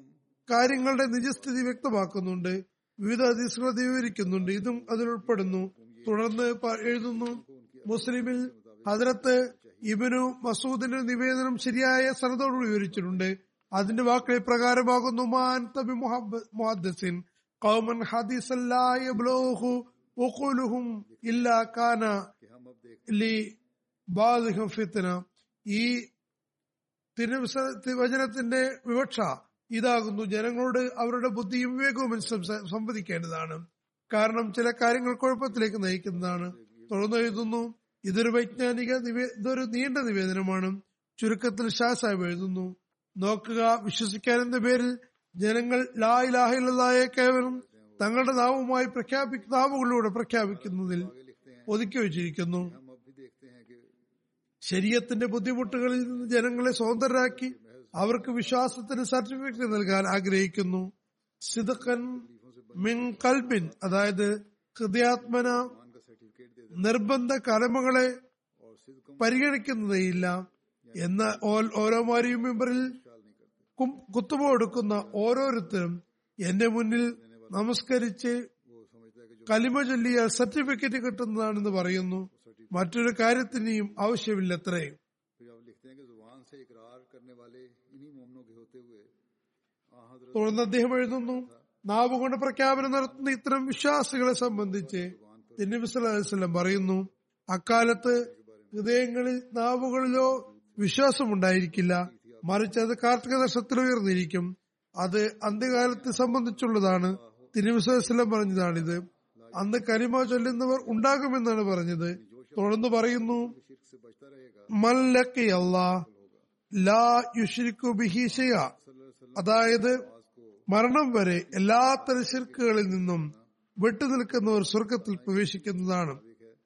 കാര്യങ്ങളുടെ നിജസ്ഥിതി വ്യക്തമാക്കുന്നുണ്ട്. വിവിധ ഹദീസുകൾ വിവരിക്കുന്നുണ്ട്. ഇതും അതിലുൾപ്പെടുന്നു തുടർന്ന് എഴുതുന്നു മുസ്ലിമിൽ ഹദ്രത്ത് ഇബിനു മസൂദിന്റെ നിവേദനം ശരിയായ സ്ഥലത്തോട് വിവരിച്ചിട്ടുണ്ട്. അതിന്റെ വാക്കുകൾ പ്രകാരമാകുന്നു മാൻ തബി മുഹദ്ദിൻ قوما حديثا لا يبلغه عقولهم إلا كان لبعضهم فتنة ഈ തിരുവ- വചനത്തിന്റെ വിവക്ഷ ഇതാകുന്നു ജനങ്ങളോട് അവരുടെ ബുദ്ധിയും വിവേകവും സംസ- സംവദിക്കേണ്ടതാണ് കാരണം ചില കാര്യങ്ങൾ കുഴപ്പത്തിലേക്ക് നയിക്കുന്നതാണ് തുടർന്ന് എഴുതുന്നു ഇതൊരു വൈജ്ഞാനിക നിവേ- ഇതൊരു നീണ്ട നിവേദനമാണ് ചുരുക്കത്തിൽ ഷാ സാഹിബ് എഴുതുന്നു നോക്കുക വിശ്വസിക്കാൻ എന്ന പേരിൽ ജനങ്ങൾ ലാ കേവലം തങ്ങളുടെ നാവുമായി പ്രഖ്യാപി നാവുകളിലൂടെ പ്രഖ്യാപിക്കുന്നതിൽ ഒതുക്കി വച്ചിരിക്കുന്നു. ശരീരത്തിന്റെ ബുദ്ധിമുട്ടുകളിൽ നിന്ന് ജനങ്ങളെ സ്വതന്ത്രരാക്കി അവർക്ക് വിശ്വാസത്തിന് സർട്ടിഫിക്കറ്റ് നൽകാൻ ആഗ്രഹിക്കുന്നു. സിദക്കൻ മിങ് കൽബിൻ അതായത് ഹൃദയാത്മന നിർബന്ധ കലമകളെ പരിഗണിക്കുന്നതേയില്ല. എന്ന ഓരോ മാരിയും മെമ്പറിൽ കുത്തുമ എടുക്കുന്ന ഓരോരുത്തരും എന്റെ മുന്നിൽ നമസ്കരിച്ച് കലിമ ചൊല്ലിയ സർട്ടിഫിക്കറ്റ് കിട്ടുന്നതാണെന്ന് പറയുന്നു. മറ്റൊരു കാര്യത്തിനെയും ആവശ്യമില്ലത്രേ. തുടർന്ന് അദ്ദേഹം എഴുതുന്നു നാവുകൊണ്ട് പ്രഖ്യാപനം നടത്തുന്ന ഇത്തരം വിശ്വാസികളെ സംബന്ധിച്ച് തിന്നിമിസ്ലാം പറയുന്നു അക്കാലത്ത് ഹൃദയങ്ങളിൽ നാവുകളിലോ വിശ്വാസമുണ്ടായിരിക്കില്ല. മറിച്ച് അത് കാർത്തികദർശത്തിൽ ഉയർന്നിരിക്കും. അത് അന്ത്യകാലത്തെ സംബന്ധിച്ചുള്ളതാണ്. തിരുവിശ്വസ്ലം പറഞ്ഞതാണിത്. അന്ന് കരിമ ചൊല്ലുന്നവർ ഉണ്ടാകുമെന്നാണ് പറഞ്ഞത്. തുടർന്ന് പറയുന്നു മല്ലക്കി അല്ലാ ലാ ബിഹിഷയ അതായത് മരണം വരെ എല്ലാ തരശിർക്കുകളിൽ നിന്നും വിട്ടുനിൽക്കുന്നവർ സ്വർഗത്തിൽ പ്രവേശിക്കുന്നതാണ്.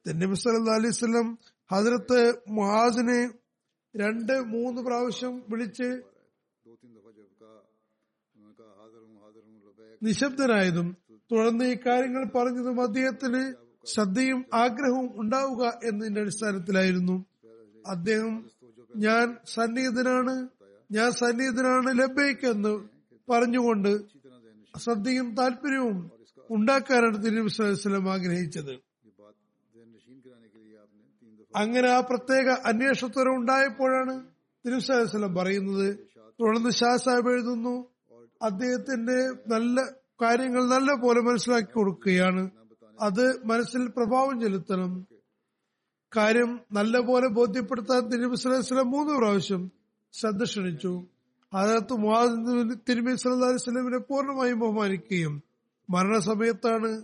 തെന്നിബ് സല്ല അലൈഹി സ്വലം ഹജരത്ത് മുഹാസിനെ രണ്ട് മൂന്ന് പ്രാവശ്യം വിളിച്ച് നിശബ്ദനായതും തുടർന്ന് ഈ കാര്യങ്ങൾ പറഞ്ഞതും അദ്ദേഹത്തിന് ശ്രദ്ധയും ആഗ്രഹവും ഉണ്ടാവുക എന്നതിന്റെ അടിസ്ഥാനത്തിലായിരുന്നു. അദ്ദേഹം ഞാൻ സന്നിഹിതനാണ് ഞാൻ സന്നിഹിതനാണ് ലഭ്യക്കെന്ന് എന്ന് പറഞ്ഞുകൊണ്ട് ശ്രദ്ധയും താല്പര്യവും ഉണ്ടാക്കാനാണ് തിരുവസ്ലം ആഗ്രഹിച്ചത്. അങ്ങനെ ആ പ്രത്യേക അന്വേഷണത്വരം ഉണ്ടായപ്പോഴാണ് വസല്ലം പറയുന്നത്. തുടർന്ന് ഷാ സാഹിബ് എഴുതുന്നു അദ്ദേഹത്തിന്റെ നല്ല കാര്യങ്ങൾ നല്ല പോലെ മനസ്സിലാക്കി കൊടുക്കുകയാണ്. അത് മനസ്സിൽ പ്രഭാവം ചെലുത്തണം. കാര്യം നല്ല പോലെ ബോധ്യപ്പെടുത്താൻ തിരുമി മൂന്ന് പ്രാവശ്യം ശ്രദ്ധ ക്ഷണിച്ചു. അതിനകത്ത് തിരുമി പൂർണമായും ബഹുമാനിക്കുകയും മരണസമയത്താണ്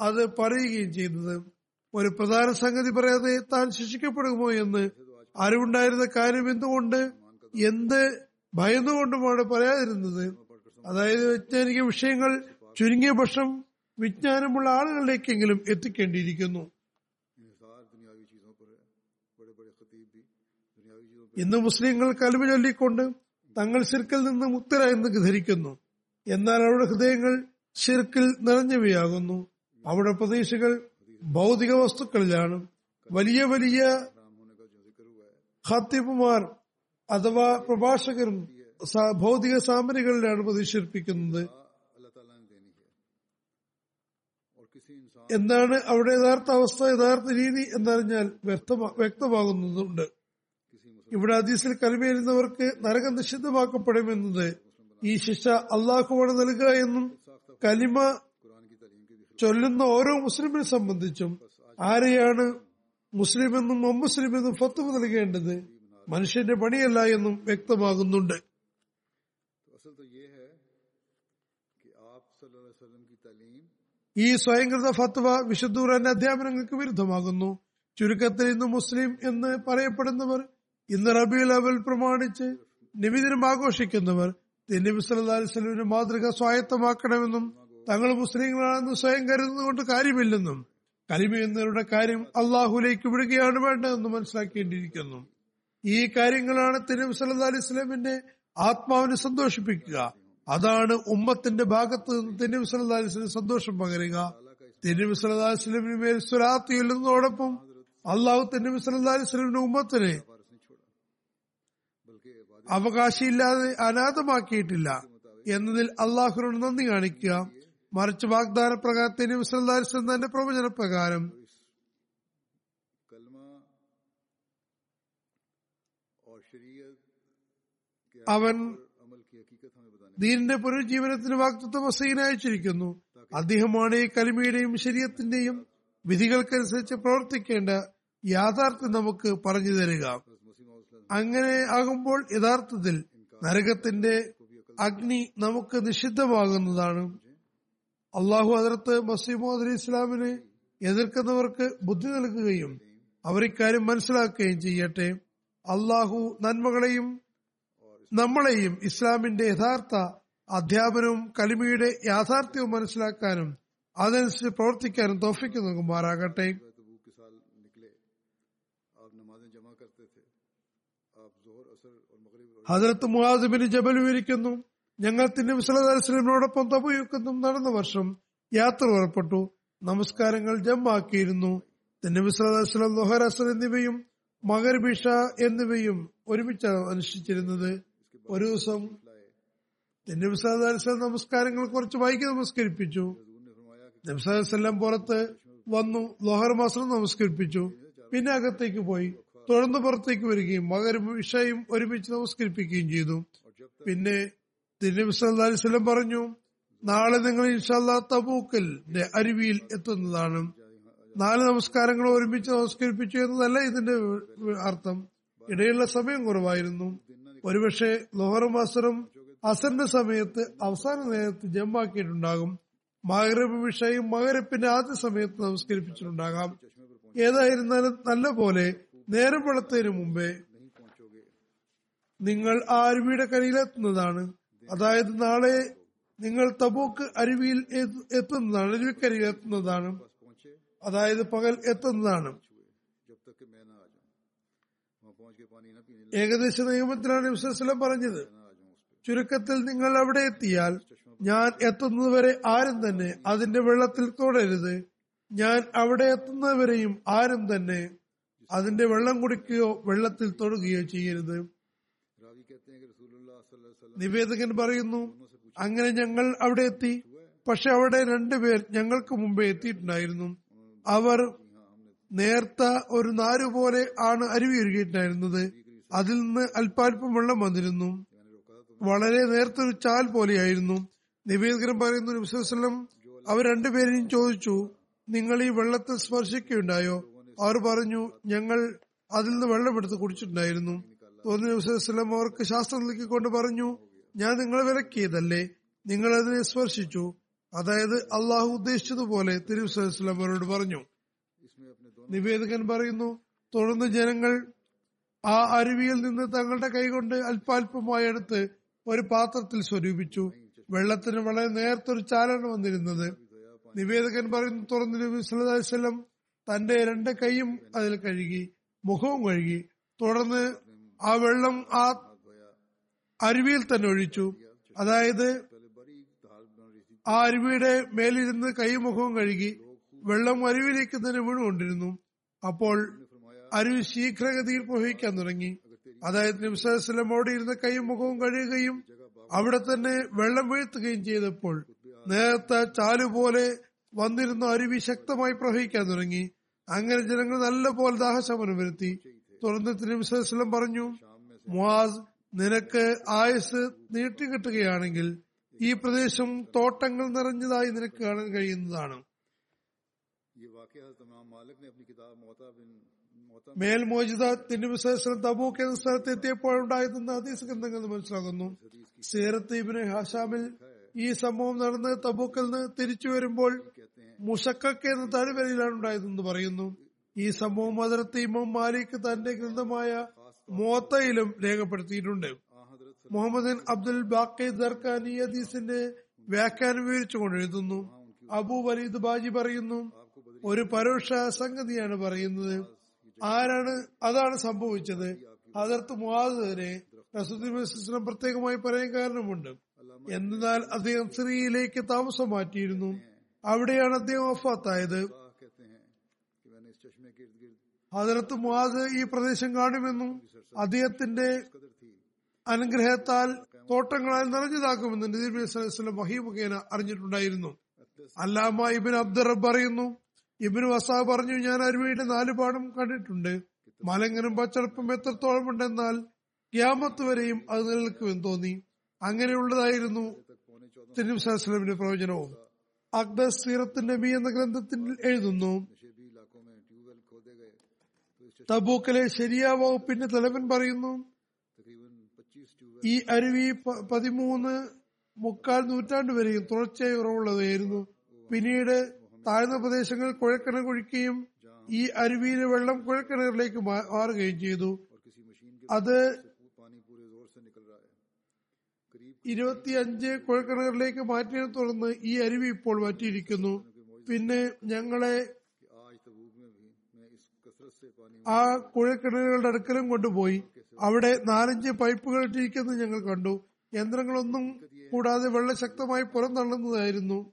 അത് പറയുകയും ചെയ്തത്. ഒരു പ്രധാന സംഗതി പറയാതെ താൻ ശിക്ഷിക്കപ്പെടുമോ എന്ന് അറിവുണ്ടായിരുന്ന കാര്യം എന്തുകൊണ്ട്? എന്ത് ഭയന്നുകൊണ്ടുമാണ് പറയാതിരുന്നത്? അതായത് വൈജ്ഞാനിക വിഷയങ്ങൾ ചുരുങ്ങിയ പക്ഷം വിജ്ഞാനമുള്ള ആളുകളിലേക്കെങ്കിലും എത്തിക്കേണ്ടിയിരിക്കുന്നു. ഇന്ന് മുസ്ലിങ്ങൾ കലവ് ചൊല്ലിക്കൊണ്ട് തങ്ങൾ ശിർക്കിൽ നിന്ന് മുക്തരായെന്ന് ധരിക്കുന്നു എന്നാൽ അവരുടെ ഹൃദയങ്ങൾ ശിർക്കിൽ നിറഞ്ഞവയാകുന്നു. അവിടെ പ്രതീക്ഷകൾ ഭൗതിക വസ്തുക്കളിലാണ് വലിയ വലിയ ഖത്തീബുമാർ അഥവാ പ്രഭാഷകരും ഭൗതിക സാമരികളിലാണ് പ്രതിഷേധിപ്പിക്കുന്നത് എന്താണ് അവിടെ യഥാർത്ഥ അവസ്ഥ യഥാർത്ഥ രീതി എന്നറിഞ്ഞാൽ വ്യക്തമാകുന്നതുണ്ട്. ഇവിടെ അതീസിൽ കലിമേരുന്നവർക്ക് നരകം നിഷിദ്ധമാക്കപ്പെടുമെന്നത് ഈ ശിക്ഷ അള്ളാഹുവാണ് നൽകുക എന്നും കലിമ ചൊല്ലുന്ന ഓരോ മുസ്ലിമിനെ സംബന്ധിച്ചും ആരെയാണ് മുസ്ലിമെന്നും അമുസ്ലിമെന്നും ഫത്വ നൽകേണ്ടത് മനുഷ്യന്റെ പണിയല്ല എന്നും വ്യക്തമാകുന്നുണ്ട്. ഈ സ്വയംകൃത ഫത്വ വിശുദ്ധൂരന്റെ അധ്യാപനങ്ങൾക്ക് വിരുദ്ധമാകുന്നു. ചുരുക്കത്തിൽ ഇന്ന് മുസ്ലിം എന്ന് പറയപ്പെടുന്നവർ ഇന്ന് റബി ലെവൽ പ്രമാണിച്ച് നിബിദിനം ആഘോഷിക്കുന്നവർ തിന്നബി സല്ലാ അലിസ്ലമിന്റെ മാതൃക സ്വായത്തമാക്കണമെന്നും തങ്ങൾ മുസ്ലിങ്ങളാണെന്ന് സ്വയം കരുതുന്നുകൊണ്ട് കാര്യമില്ലെന്നും കലിമ കാര്യം അള്ളാഹുലേക്ക് വിടുകയാണ് വേണ്ടതെന്നും മനസ്സിലാക്കേണ്ടിയിരിക്കുന്നു. ഈ കാര്യങ്ങളാണ് തിരുവ് സല്ലാ അലൈഹി സ്വലമിന്റെ ആത്മാവിനെ സന്തോഷിപ്പിക്കുക. അതാണ് ഉമ്മത്തിന്റെ ഭാഗത്ത് നിന്ന് തിരുവ് സല്ലാ അലൈഹി സ്വലം സന്തോഷം പകരുക. തിരുവ് സല്ലാ അലൈഹി സ്വലമിന് മേൽ സ്വരാത്തി ഇല്ലെന്നതോടൊപ്പം അള്ളാഹു തിരുവ് സല്ലാ അലൈഹി സ്വലമിന്റെ ഉമ്മത്തിനെ അവകാശമില്ലാതെ അനാഥമാക്കിയിട്ടില്ല. എന്നതിൽ അള്ളാഹുനോട് നന്ദി കാണിക്കുക. മറിച്ച് വാഗ്ദാന പ്രകാരത്തിന് തന്റെ പ്രവചന പ്രകാരം അവൻ ദീനിന്റെ പുനരുജ്ജീവനത്തിന് വാക്തത്വം വസീന അയച്ചിരിക്കുന്നു. അദ്ദേഹമാണ് ഈ കലിമയുടെയും ശരീരത്തിന്റെയും വിധികൾക്കനുസരിച്ച് പ്രവർത്തിക്കേണ്ട യാഥാർത്ഥ്യം നമുക്ക് പറഞ്ഞു തരിക. അങ്ങനെ ആകുമ്പോൾ യഥാർത്ഥത്തിൽ നരകത്തിന്റെ അഗ്നി നമുക്ക് നിഷിദ്ധമാകുന്നതാണ്. അള്ളാഹു അതിർത്ത് മസീമോദ് അലി ഇസ്ലാമിന് എതിർക്കുന്നവർക്ക് ബുദ്ധി നൽകുകയും അവരിക്കാര്യം മനസ്സിലാക്കുകയും ചെയ്യട്ടെ. അള്ളാഹു നന്മകളെയും നമ്മളെയും ഇസ്ലാമിന്റെ യഥാർത്ഥ അധ്യാപനവും കലിമയുടെ യാഥാർത്ഥ്യവും മനസ്സിലാക്കാനും അതനുസരിച്ച് പ്രവർത്തിക്കാനും തോഫിക്ക് നൽകുമാറാകട്ടെ. ഹജറത്ത് മുഹാസിബിന് ജബൽ വിവരിക്കുന്നു ഞങ്ങൾ തിന്നും സലഹുലിനോടൊപ്പം നടന്ന വർഷം യാത്ര പുറപ്പെട്ടു. നമസ്കാരങ്ങൾ ജമ്മാക്കിയിരുന്നു തിന്നബി സലഹുലം ലൊഹരസർ എന്നിവയും മകർബിഷ എന്നിവയും ഒരുമിച്ചാണ് അനുഷ്ഠിച്ചിരുന്നത്. ഒരു ദിവസം തിന്നബി നമസ്കാരങ്ങൾ കുറച്ച് വൈകി നമസ്കരിപ്പിച്ചു. നബ്സലം പുറത്ത് വന്നു ലോഹർ മാസം നമസ്കരിപ്പിച്ചു. പിന്നെ അകത്തേക്ക് പോയി. തുടർന്ന് പുറത്തേക്ക് വരികയും മകരും ഇഷയും ഒരുമിച്ച് നമസ്കരിപ്പിക്കുകയും ചെയ്തു. പിന്നെ തിരുനബി സല്ലാ അലിസ്ലം പറഞ്ഞു നാളെ നിങ്ങൾ ഇൻഷാല്ല തബൂക്കലിന്റെ അരുവിയിൽ എത്തുന്നതാണ്. നാല് നമസ്കാരങ്ങൾ ഒരുമിച്ച് നമസ്കരിപ്പിച്ചു എന്നതല്ല ഇതിന്റെ അർത്ഥം. ഇടയിലുള്ള സമയം കുറവായിരുന്നു. ഒരുപക്ഷെ ലോഹറും അസറും അസറിന്റെ സമയത്ത് അവസാന നേരത്ത് ജമ്മാക്കിയിട്ടുണ്ടാകും മകരപ്പ് വിഷയും മകരപ്പിന്റെ ആദ്യ സമയത്ത് നമസ്കരിപ്പിച്ചിട്ടുണ്ടാകാം. ഏതായിരുന്നാലും നല്ല പോലെ നേരം വെളുത്തതിനു മുമ്പേ നിങ്ങൾ ആ അരുവിയുടെ കരയിലെത്തുന്നതാണ്. അതായത് നാളെ നിങ്ങൾ തബൂക്ക് അരുവിയിൽ എത്തുന്നതാണ് അരുവിക്കരയിൽ എത്തുന്നതാണ്. അതായത് പകൽ എത്തുന്നതാണ്. ഏകദേശ നിയമത്തിലാണ് വിശ്വസ്ലം പറഞ്ഞത്. ചുരുക്കത്തിൽ നിങ്ങൾ അവിടെ എത്തിയാൽ ഞാൻ എത്തുന്നതുവരെ ആരും തന്നെ അതിന്റെ വെള്ളത്തിൽ തുടരുത്. ഞാൻ അവിടെ എത്തുന്നവരെയും ആരും തന്നെ അതിന്റെ വെള്ളം കുടിക്കുകയോ വെള്ളത്തിൽ തൊടുകയോ ചെയ്യരുത്. നിവേദകൻ പറയുന്നു അങ്ങനെ ഞങ്ങൾ അവിടെ എത്തി. പക്ഷെ അവിടെ രണ്ടുപേർ ഞങ്ങൾക്ക് മുമ്പേ എത്തിയിട്ടുണ്ടായിരുന്നു. അവർ നേർത്ത ഒരു നാരുപോലെ ആണ് അരുവിയിരുകയിട്ടുണ്ടായിരുന്നത് അതിൽ നിന്ന് അല്പാൽപ്പം വെള്ളം വന്നിരുന്നു. വളരെ നേരത്തൊരു ചാൽ പോലെയായിരുന്നു. നിവേദകൻ പറയുന്നു നബ്സുസ്ലം അവർ രണ്ടുപേരെയും ചോദിച്ചു നിങ്ങൾ ഈ വെള്ളത്തെ സ്പർശിക്കുകയുണ്ടായോ? അവർ പറഞ്ഞു ഞങ്ങൾ അതിൽ നിന്ന് വെള്ളമെടുത്ത് കുടിച്ചിട്ടുണ്ടായിരുന്നു. തോന്നിയ നബ്സുസ്ലം അവർക്ക് ശാസ്ത്രം നൽകിക്കൊണ്ട് പറഞ്ഞു ഞാൻ നിങ്ങളെ വിലക്കിയതല്ലേ? നിങ്ങൾ അതിനെ സ്പർശിച്ചു. അതായത് അള്ളാഹു ഉദ്ദേശിച്ചതുപോലെ തിരുവസ്ലാം പറഞ്ഞു. നിവേദകൻ പറയുന്നു തുടർന്ന് ജനങ്ങൾ ആ അരുവിയിൽ നിന്ന് തങ്ങളുടെ കൈകൊണ്ട് അല്പാൽപമായി എടുത്ത് ഒരു പാത്രത്തിൽ സ്വരൂപിച്ചു. വെള്ളത്തിന് വളരെ നേരത്തൊരു ചാലാണ് വന്നിരുന്നത്. നിവേദകൻ പറയുന്നു തുറന്ന് നബിസ്വല്ലം തന്റെ രണ്ട് കൈയും അതിൽ കഴുകി മുഖവും കഴുകി. തുടർന്ന് ആ വെള്ളം ആ അരുവിയിൽ തന്നെ ഒഴിച്ചു. അതായത് ആ അരുവിയുടെ മേലിരുന്ന് കൈമുഖവും കഴുകി വെള്ളം അരുവിലേക്ക് തന്നെ വീണുകൊണ്ടിരുന്നു. അപ്പോൾ അരുവി ശീഘ്രഗതിയിൽ പ്രവഹിക്കാൻ തുടങ്ങി. അതായത് നിംസലമോടെ ഇരുന്ന് കൈ മുഖവും കഴുകുകയും അവിടെ തന്നെ വെള്ളം വീഴ്ത്തുകയും ചെയ്തപ്പോൾ നേരത്തെ ചാലുപോലെ വന്നിരുന്ന അരുവി ശക്തമായി പ്രവഹിക്കാൻ തുടങ്ങി. അങ്ങനെ ജനങ്ങൾ നല്ലപോലെ ദാഹശമനം വരുത്തി. തുറന്നിട്ട് നിമിഷം പറഞ്ഞു മുഹാസ് നിനക്ക് ആയുസ് നീട്ടിക്കിട്ടുകയാണെങ്കിൽ ഈ പ്രദേശം തോട്ടങ്ങൾ നിറഞ്ഞതായി നിനക്ക് കാണാൻ കഴിയുന്നതാണ്. മേൽമോചിത തിരുവിശേഷം തബൂക്ക് എന്ന സ്ഥലത്ത് എത്തിയപ്പോഴുണ്ടായിരുന്ന അതീസ് ഗ്രന്ഥങ്ങൾ മനസ്സിലാകുന്നു സീറത്ത് ഇബിന് ഹാഷാമിൽ ഈ സംഭവം നടന്ന് തബൂക്കിൽ നിന്ന് തിരിച്ചു വരുമ്പോൾ മുഷക്കക്ക് എന്ന താഴ്വരയിലാണ് ഉണ്ടായതെന്ന് പറയുന്നു. ഈ സംഭവം അതിർത്തി ഇമാം മാലിക് തന്റെ ഗ്രന്ഥമായ മോത്തയിലും രേഖപ്പെടുത്തിയിട്ടുണ്ട്. മുഹമ്മദ് അബ്ദുൽ ബാക്കി ദർഖാനി ഹദീസിന്റെ വ്യാഖ്യാനം വിവരിച്ചുകൊണ്ട് എഴുതുന്നു. അബു വലീദ് ബാജി പറയുന്നു ഒരു പരോക്ഷ സംഗതിയാണ് പറയുന്നത്. ആരാണ് അതാണ് സംഭവിച്ചത്. അതിർത്ത് മുഹാദിനെ റസുദ്ദീൻ പ്രത്യേകമായി പറയാൻ കാരണമുണ്ട്. എന്നാൽ അദ്ദേഹം സിറിയയിലേക്ക് താമസം മാറ്റിയിരുന്നു. അവിടെയാണ് അദ്ദേഹം വഫാത്തായത്. ഹദർത്ത് മുഹാദ് ഈ പ്രദേശം കാണുമെന്നും അദ്ദേഹത്തിന്റെ അനുഗ്രഹത്താൽ തോട്ടങ്ങളാൽ നിറഞ്ഞതാക്കുമെന്ന് നബി അലൈഹിസ്ലം വഹി മുഖേന അറിഞ്ഞിട്ടുണ്ടായിരുന്നു. അല്ലാമ ഇബിൻ അബ്ദുറബ് പറയുന്നു ഇബിൻ വസാ പറഞ്ഞു ഞാൻ അരുവിയുടെ നാല് പാടം കണ്ടിട്ടുണ്ട്. മലങ്ങനും പച്ചടപ്പും എത്രത്തോളം ഉണ്ടെന്നാൽ ക്യാമത്ത് വരെയും അത് നിലനിൽക്കുമെന്ന് തോന്നി. അങ്ങനെയുള്ളതായിരുന്നു തിരുവസ്ലമിന്റെ പ്രവചനവും. അക്ബർ സീറത്തിന്റെ ബി എന്ന ഗ്രന്ഥത്തിൽ എഴുതുന്നു തബൂക്കിലെ ശരിയ വകുപ്പിന്റെ തലവൻ പറയുന്നു ഈ അരുവി പതിമൂന്ന് മുക്കാൽ നൂറ്റാണ്ട് വരെയും തുടർച്ചയായി ഉറവുള്ളതായിരുന്നു. പിന്നീട് താഴ്ന്ന പ്രദേശങ്ങൾ കുഴക്കിണർ കുഴിക്കുകയും ഈ അരുവിയിലെ വെള്ളം കുഴക്കിണറിലേക്ക് മാറുകയും ചെയ്തു. അത് ഇരുപത്തിയഞ്ച് കുഴക്കിണറിലേക്ക് മാറ്റിയതിനെ തുടർന്ന് ഈ അരുവി ഇപ്പോൾ മാറ്റിയിരിക്കുന്നു. പിന്നെ ഞങ്ങളെ ആ കുഴക്കിണലുകളുടെ അടുക്കലും കൊണ്ടുപോയി. അവിടെ നാലഞ്ച് പൈപ്പുകൾ ഇട്ടിരിക്കുന്നു ഞങ്ങൾ കണ്ടു. യന്ത്രങ്ങളൊന്നും കൂടാതെ വെള്ളം ശക്തമായി പുറന്തള്ളുന്നതായിരുന്നു.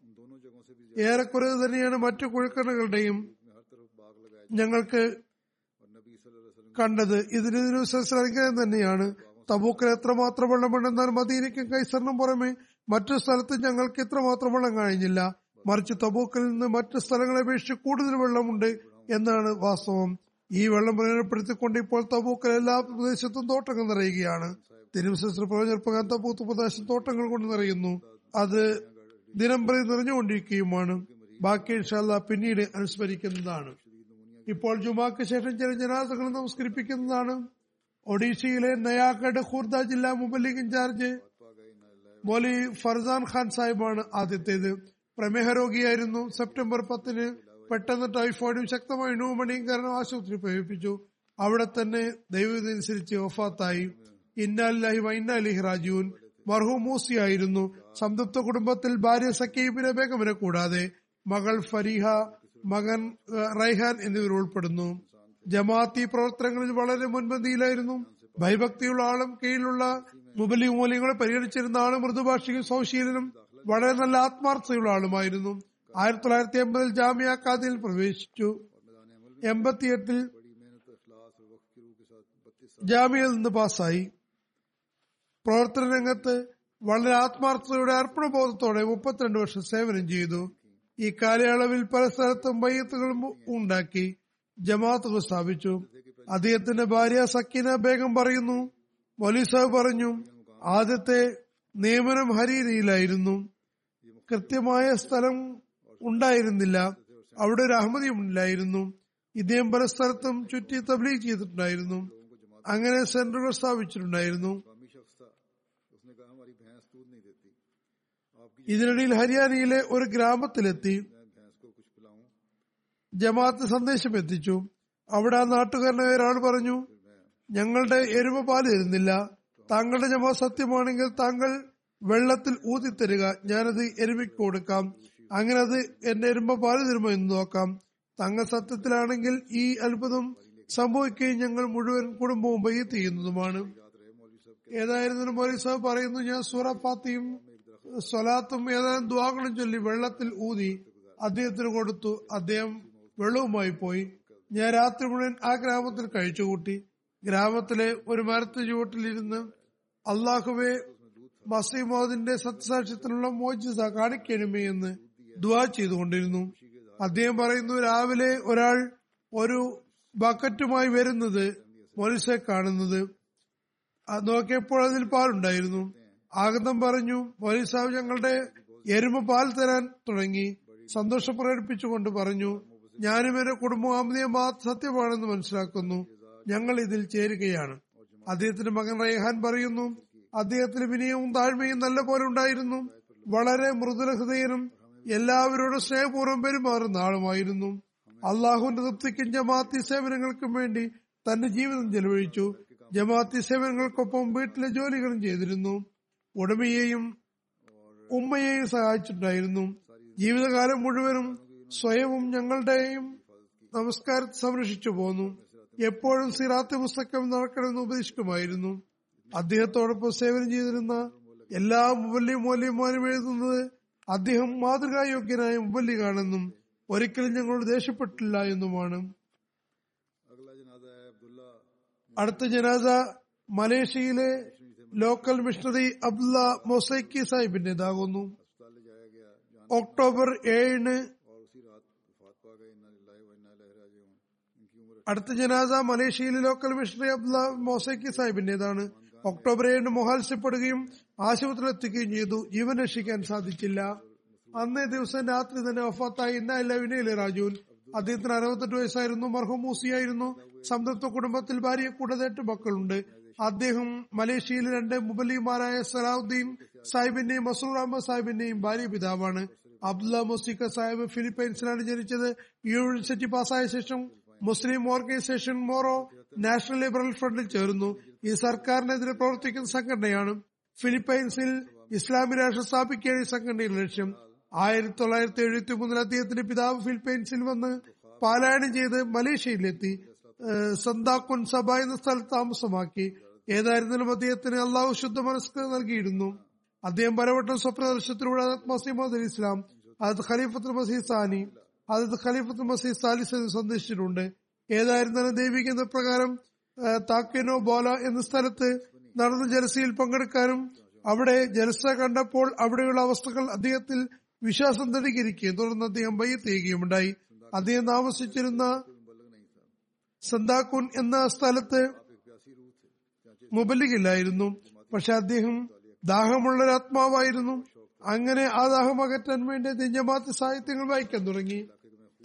ഏറെക്കുറെ തന്നെയാണ് മറ്റു കുഴക്കിണകളുടെയും ഞങ്ങൾക്ക് കണ്ടത്. ഇതിന് അനുഗ്രഹം തന്നെയാണ്. തബൂക്കിൽ എത്രമാത്രം വെള്ളമുണ്ടെന്നാൽ മദീനയ്ക്കും കൈസറിനും പുറമെ മറ്റു സ്ഥലത്ത് ഞങ്ങൾക്ക് ഇത്രമാത്രം വെള്ളം കഴിഞ്ഞില്ല. മറിച്ച് തബൂക്കിൽ നിന്ന് മറ്റു സ്ഥലങ്ങളെ അപേക്ഷിച്ച് കൂടുതൽ വെള്ളമുണ്ട് എന്നാണ് വാസ്തവം. ഈ വെള്ളം പ്രയോജനപ്പെടുത്തിക്കൊണ്ട് ഇപ്പോൾ തബൂക്കൽ എല്ലാ പ്രദേശത്തും തോട്ടങ്ങൾ നിറയുകയാണ്. തിരുവശസ്ത്ര പ്രയോജനപ്രകാരം തബൂത്ത് പ്രദേശം തോട്ടങ്ങൾ കൊണ്ട് നിറയുന്നു. അത് ദിനം പ്രതി നിറഞ്ഞുകൊണ്ടിരിക്കുകയുമാണ്. ബാക്കി ഇൻഷാല്ല പിന്നീട് അനുസ്മരിക്കുന്നതാണ്. ഇപ്പോൾ ജുമാക്ക് ശേഷം ചില ജനാസകൾ നമസ്കരിപ്പിക്കുന്നതാണ്. ഒഡീഷയിലെ നയാഗഡ് ഖുർദ ജില്ലാ മുബല്ലിഗ് ഇൻചാർജ് മൊലി ഫർസാൻ ഖാൻ സാഹിബാണ് ആദ്യത്തേത്. പ്രമേഹ രോഗിയായിരുന്നു. സെപ്റ്റംബർ പത്തിന് പെട്ടെന്ന് ടൈഫോയിഡും ശക്തമായ ന്യൂമണിയും കാരണം ആശുപത്രി പ്രവേശിപ്പിച്ചു. അവിടെ തന്നെ ദൈവത്തിനനുസരിച്ച് വഫാത്തായി. ഇന്നാലില്ലാഹി വൈന്നാലിഹി റാജുവിൻ മർഹൂം മൂസിയായിരുന്നു സംതൃപ്ത കുടുംബത്തിൽ ഭാര്യ സക്കീബിനെ ബേഗമിനെ കൂടാതെ മകൾ ഫരീഹ മകൻ റൈഹാൻ എന്നിവർ ഉൾപ്പെടുന്നു. ജമാഅത്തി പ്രവർത്തനങ്ങളിൽ വളരെ മുൻപന്തിയിലായിരുന്നു. ഭയഭക്തിയുള്ള ആളും കീഴിലുള്ള മുബലി മൂല്യങ്ങളെ പരിഗണിച്ചിരുന്ന ആളും മൃദുഭാഷിയും സൗശീലനും വളരെ നല്ല ആത്മാർത്ഥതയുള്ള ആളുമായിരുന്നു. ആയിരത്തി തൊള്ളായിരത്തി എൺപതിൽ ജാമ്യ കാദിൽ പ്രവേശിച്ചു. എൺപത്തിയെട്ടിൽ ജാമ്യയിൽ നിന്ന് പാസ്സായി. പ്രവർത്തന രംഗത്ത് വളരെ ആത്മാർത്ഥതയുടെ അർപ്പണബോധത്തോടെ മുപ്പത്തിരണ്ട് വർഷം സേവനം ചെയ്തു. ഈ കാലയളവിൽ പല സ്ഥലത്തും വൈകത്തുകളും ഉണ്ടാക്കി ജമാഅത്തുകൾ സ്ഥാപിച്ചു അദ്ദേഹത്തിന്റെ ഭാര്യ സക്കീന ബേഗം പറയുന്നു മൊലി സാഹിബ് പറഞ്ഞു ആദ്യത്തെ നിയമനം ഹരീനയിലായിരുന്നു കൃത്യമായ സ്ഥലം ഉണ്ടായിരുന്നില്ല. അവിടെ ഒരു അഹമ്മദി ഉണ്ടായിരുന്നു ഇദ്ദേഹം പല സ്ഥലത്തും ചുറ്റി തബ്ലീഗ് ചെയ്തിട്ടുണ്ടായിരുന്നു. അങ്ങനെ സെന്ററുകൾ സ്ഥാപിച്ചിട്ടുണ്ടായിരുന്നു ഇതിനിടയിൽ ഹരിയാനയിലെ ഒരു ഗ്രാമത്തിലെത്തി. ജമാഅത്ത് സന്ദേശം എത്തിച്ചു. അവിടെ ആ നാട്ടുകാരനെ ഒരാൾ പറഞ്ഞു ഞങ്ങളുടെ എരുമ പാൽ തരുന്നില്ല. താങ്കളുടെ ജമാ സത്യമാണെങ്കിൽ താങ്കൾ വെള്ളത്തിൽ ഊതിത്തരിക. ഞാനത് എരുമയ്ക്ക് കൊടുക്കാം. അങ്ങനെ അത് എന്റെ വരുമ്പോ പാൽ തരുമ്പോ എന്ന് നോക്കാം. തങ്ങൾ സത്യത്തിലാണെങ്കിൽ ഈ അത്ഭുതം സംഭവിക്കുകയും ഞങ്ങൾ മുഴുവൻ കുടുംബവും പയ്യെ ചെയ്യുന്നതുമാണ്. ഏതായിരുന്നാലും മൊലി പറയുന്നു ഞാൻ സൂറ സ്വലാത്തും ഏതാനും ദ്വാകളും ചൊല്ലി വെള്ളത്തിൽ ഊതി അദ്ദേഹത്തിന് കൊടുത്തു. അദ്ദേഹം വെള്ളവുമായി പോയി. ഞാൻ രാത്രി മുഴുവൻ ആ ഗ്രാമത്തിൽ കഴിച്ചുകൂട്ടി. ഗ്രാമത്തിലെ ഒരു മരത്തു ചുവട്ടിലിരുന്ന് അള്ളാഹുവെ മസീമോദിന്റെ സത്യസാക്ഷ്യത്തിനുള്ള മോചിത കാണിക്കണമേ എന്ന് ദുവാ ചെയ്തുകൊണ്ടിരുന്നു. അദ്ദേഹം പറയുന്നു രാവിലെ ഒരാൾ ഒരു ബക്കറ്റുമായി വരുന്നത് മൊലിസെ കാണുന്നത്. നോക്കിയപ്പോൾ അതിൽ പാലുണ്ടായിരുന്നു. ആഗതം പറഞ്ഞു മൊലി സാഹിബ് ഞങ്ങളുടെ എരുമ പാൽ തരാൻ തുടങ്ങി. സന്തോഷം പ്രകടിപ്പിച്ചുകൊണ്ട് പറഞ്ഞു ഞാനും എന്റെ കുടുംബം അമിതയെ സത്യമാണെന്ന് മനസ്സിലാക്കുന്നു. ഞങ്ങൾ ഇതിൽ ചേരുകയാണ്. അദ്ദേഹത്തിന്റെ മകൻ റൈഹാൻ പറയുന്നു അദ്ദേഹത്തിന് വിനയവും താഴ്മയും നല്ല പോലെ ഉണ്ടായിരുന്നു. വളരെ മൃദുല ഹൃദയനും എല്ലാവരോടും സ്നേഹപൂർവം പെരുമാറുന്ന ആളുമായിരുന്നു. അള്ളാഹുവിന്റെ തൃപ്തിക്കും ജമാഅത്തി സേവനങ്ങൾക്കും വേണ്ടി തന്റെ ജീവിതം ചെലവഴിച്ചു. ജമാഅത്തി സേവനങ്ങൾക്കൊപ്പം വീട്ടിലെ ജോലികളും ചെയ്തിരുന്നു. ഉടമയെയും ഉമ്മയെയും സഹായിച്ചിട്ടുണ്ടായിരുന്നു. ജീവിതകാലം മുഴുവനും സ്വയവും ഞങ്ങളുടെയും നമസ്കാരത്തെ സംരക്ഷിച്ചു പോന്നു. എപ്പോഴും സിറാത്ത് പുസ്തകം നടക്കണമെന്ന് ഉപദേശിക്കുമായിരുന്നു. അദ്ദേഹത്തോടൊപ്പം സേവനം ചെയ്തിരുന്ന എല്ലാ മൂല്യം മൂല്യമാരും എഴുതുന്നത് അദ്ദേഹം മാതൃകായോഗ്യനായ മുബല്ലിഖാണെന്നും ഒരിക്കലും ഞങ്ങളോട് ദേഷ്യപ്പെട്ടില്ല എന്നുമാണ്. അടുത്ത ജനാദ മലേഷ്യയിലെ ലോക്കൽ മിഷണറി അബ്ദുള്ള മൊസൈക്കി സാഹിബിന്റേതാകുന്നു ഒക്ടോബർ ഏഴിന് അടുത്ത ജനാദ മലേഷ്യയിലെ ലോക്കൽ മിഷണറി അബ്ദുള്ള മൊസൈക്കി സാഹിബിന്റേതാണ് ഒക്ടോബർ ഏഴിന് മോഹാത്സ്യപ്പെടുകയും ആശുപത്രിയിൽ എത്തിക്കുകയും ചെയ്തു. ജീവൻ രക്ഷിക്കാൻ സാധിച്ചില്ല. അന്നേ ദിവസം രാത്രി തന്നെ വഫാത്തായി. ഇന്ന വിനയില്ലേ രാജുൻ അദ്ദേഹത്തിന് അറുപത്തെട്ട് വയസ്സായിരുന്നു. മർഹൂം മൂസിയായിരുന്നു. സംതൃപ്ത കുടുംബത്തിൽ ഭാര്യ കൂടാതെ എട്ട് മക്കളുണ്ട്. അദ്ദേഹം മലേഷ്യയിലെ രണ്ട് മുബലിമാരായ സലാഹുദ്ദീൻ സാഹിബിന്റെയും മസൂർ അഹമ്മദ് സാഹിബിന്റെയും ഭാര്യ പിതാവാണ്. അബ്ദുല്ല മുസിക്ക സാഹിബ് ഫിലിപ്പൈൻസിലാണ് ജനിച്ചത്. യൂണിവേഴ്സിറ്റി പാസ്സായ ശേഷം മുസ്ലിം ഓർഗനൈസേഷൻ മോറോ നാഷണൽ ലിബറൽ ഫ്രണ്ടിൽ ചേർന്നു. ഈ സർക്കാരിനെതിരെ പ്രവർത്തിക്കുന്ന സംഘടനയാണ് ഫിലിപ്പൈൻസിൽ ഇസ്ലാമിക രാഷ്ട്രം സ്ഥാപിക്കുകയാണ് സംഘടനയുടെ ലക്ഷ്യം. ആയിരത്തി തൊള്ളായിരത്തി എഴുപത്തി മൂന്നിൽ അദ്ദേഹത്തിന്റെ പിതാവ് ഫിലിപ്പൈൻസിൽ വന്ന് പാലായനം ചെയ്ത് മലേഷ്യയിലെത്തി. സന്താക്കുൻ സഭ എന്ന സ്ഥലത്ത് താമസമാക്കി. ഏതായിരുന്നാലും അദ്ദേഹത്തിന് അള്ളാഹു ശുദ്ധ മനസ്സ് നൽകിയിരുന്നു. അദ്ദേഹം പലവട്ടം സ്വപ്നദർശനത്തിലൂടെ മസീമദ് അലി ഇസ്ലാം അതത് ഖലീഫത്ത് മസീദ് സാനി അതത് ഖലീഫത്ത് മസീദ് സാലിസ് സന്ദർശിച്ചിട്ടുണ്ട്. ഏതായിരുന്നാലും ദൈവിക പ്രകാരം താക്കേനോ ബോല എന്ന സ്ഥലത്ത് നടന്ന ജലസയിൽ പങ്കെടുക്കാനും അവിടെ ജലസ കണ്ടപ്പോൾ അവിടെയുള്ള അവസ്ഥകൾ അദ്ദേഹത്തിൽ വിശ്വാസം ദൃഢീകരിക്കുകയും തുടർന്ന് അദ്ദേഹം ബയ്യത്ത് ഉണ്ടായി അദ്ദേഹം താമസിച്ചിരുന്ന സന്താക്കുൻ എന്ന സ്ഥലത്ത് മുബലികില്ലായിരുന്നു പക്ഷെ അദ്ദേഹം ദാഹമുള്ള ആത്മാവായിരുന്നു. അങ്ങനെ ആ ദാഹം അകറ്റാൻ വേണ്ടി ദിഞ്ഞമാത്ത സാഹിത്യങ്ങൾ വായിക്കാൻ തുടങ്ങി.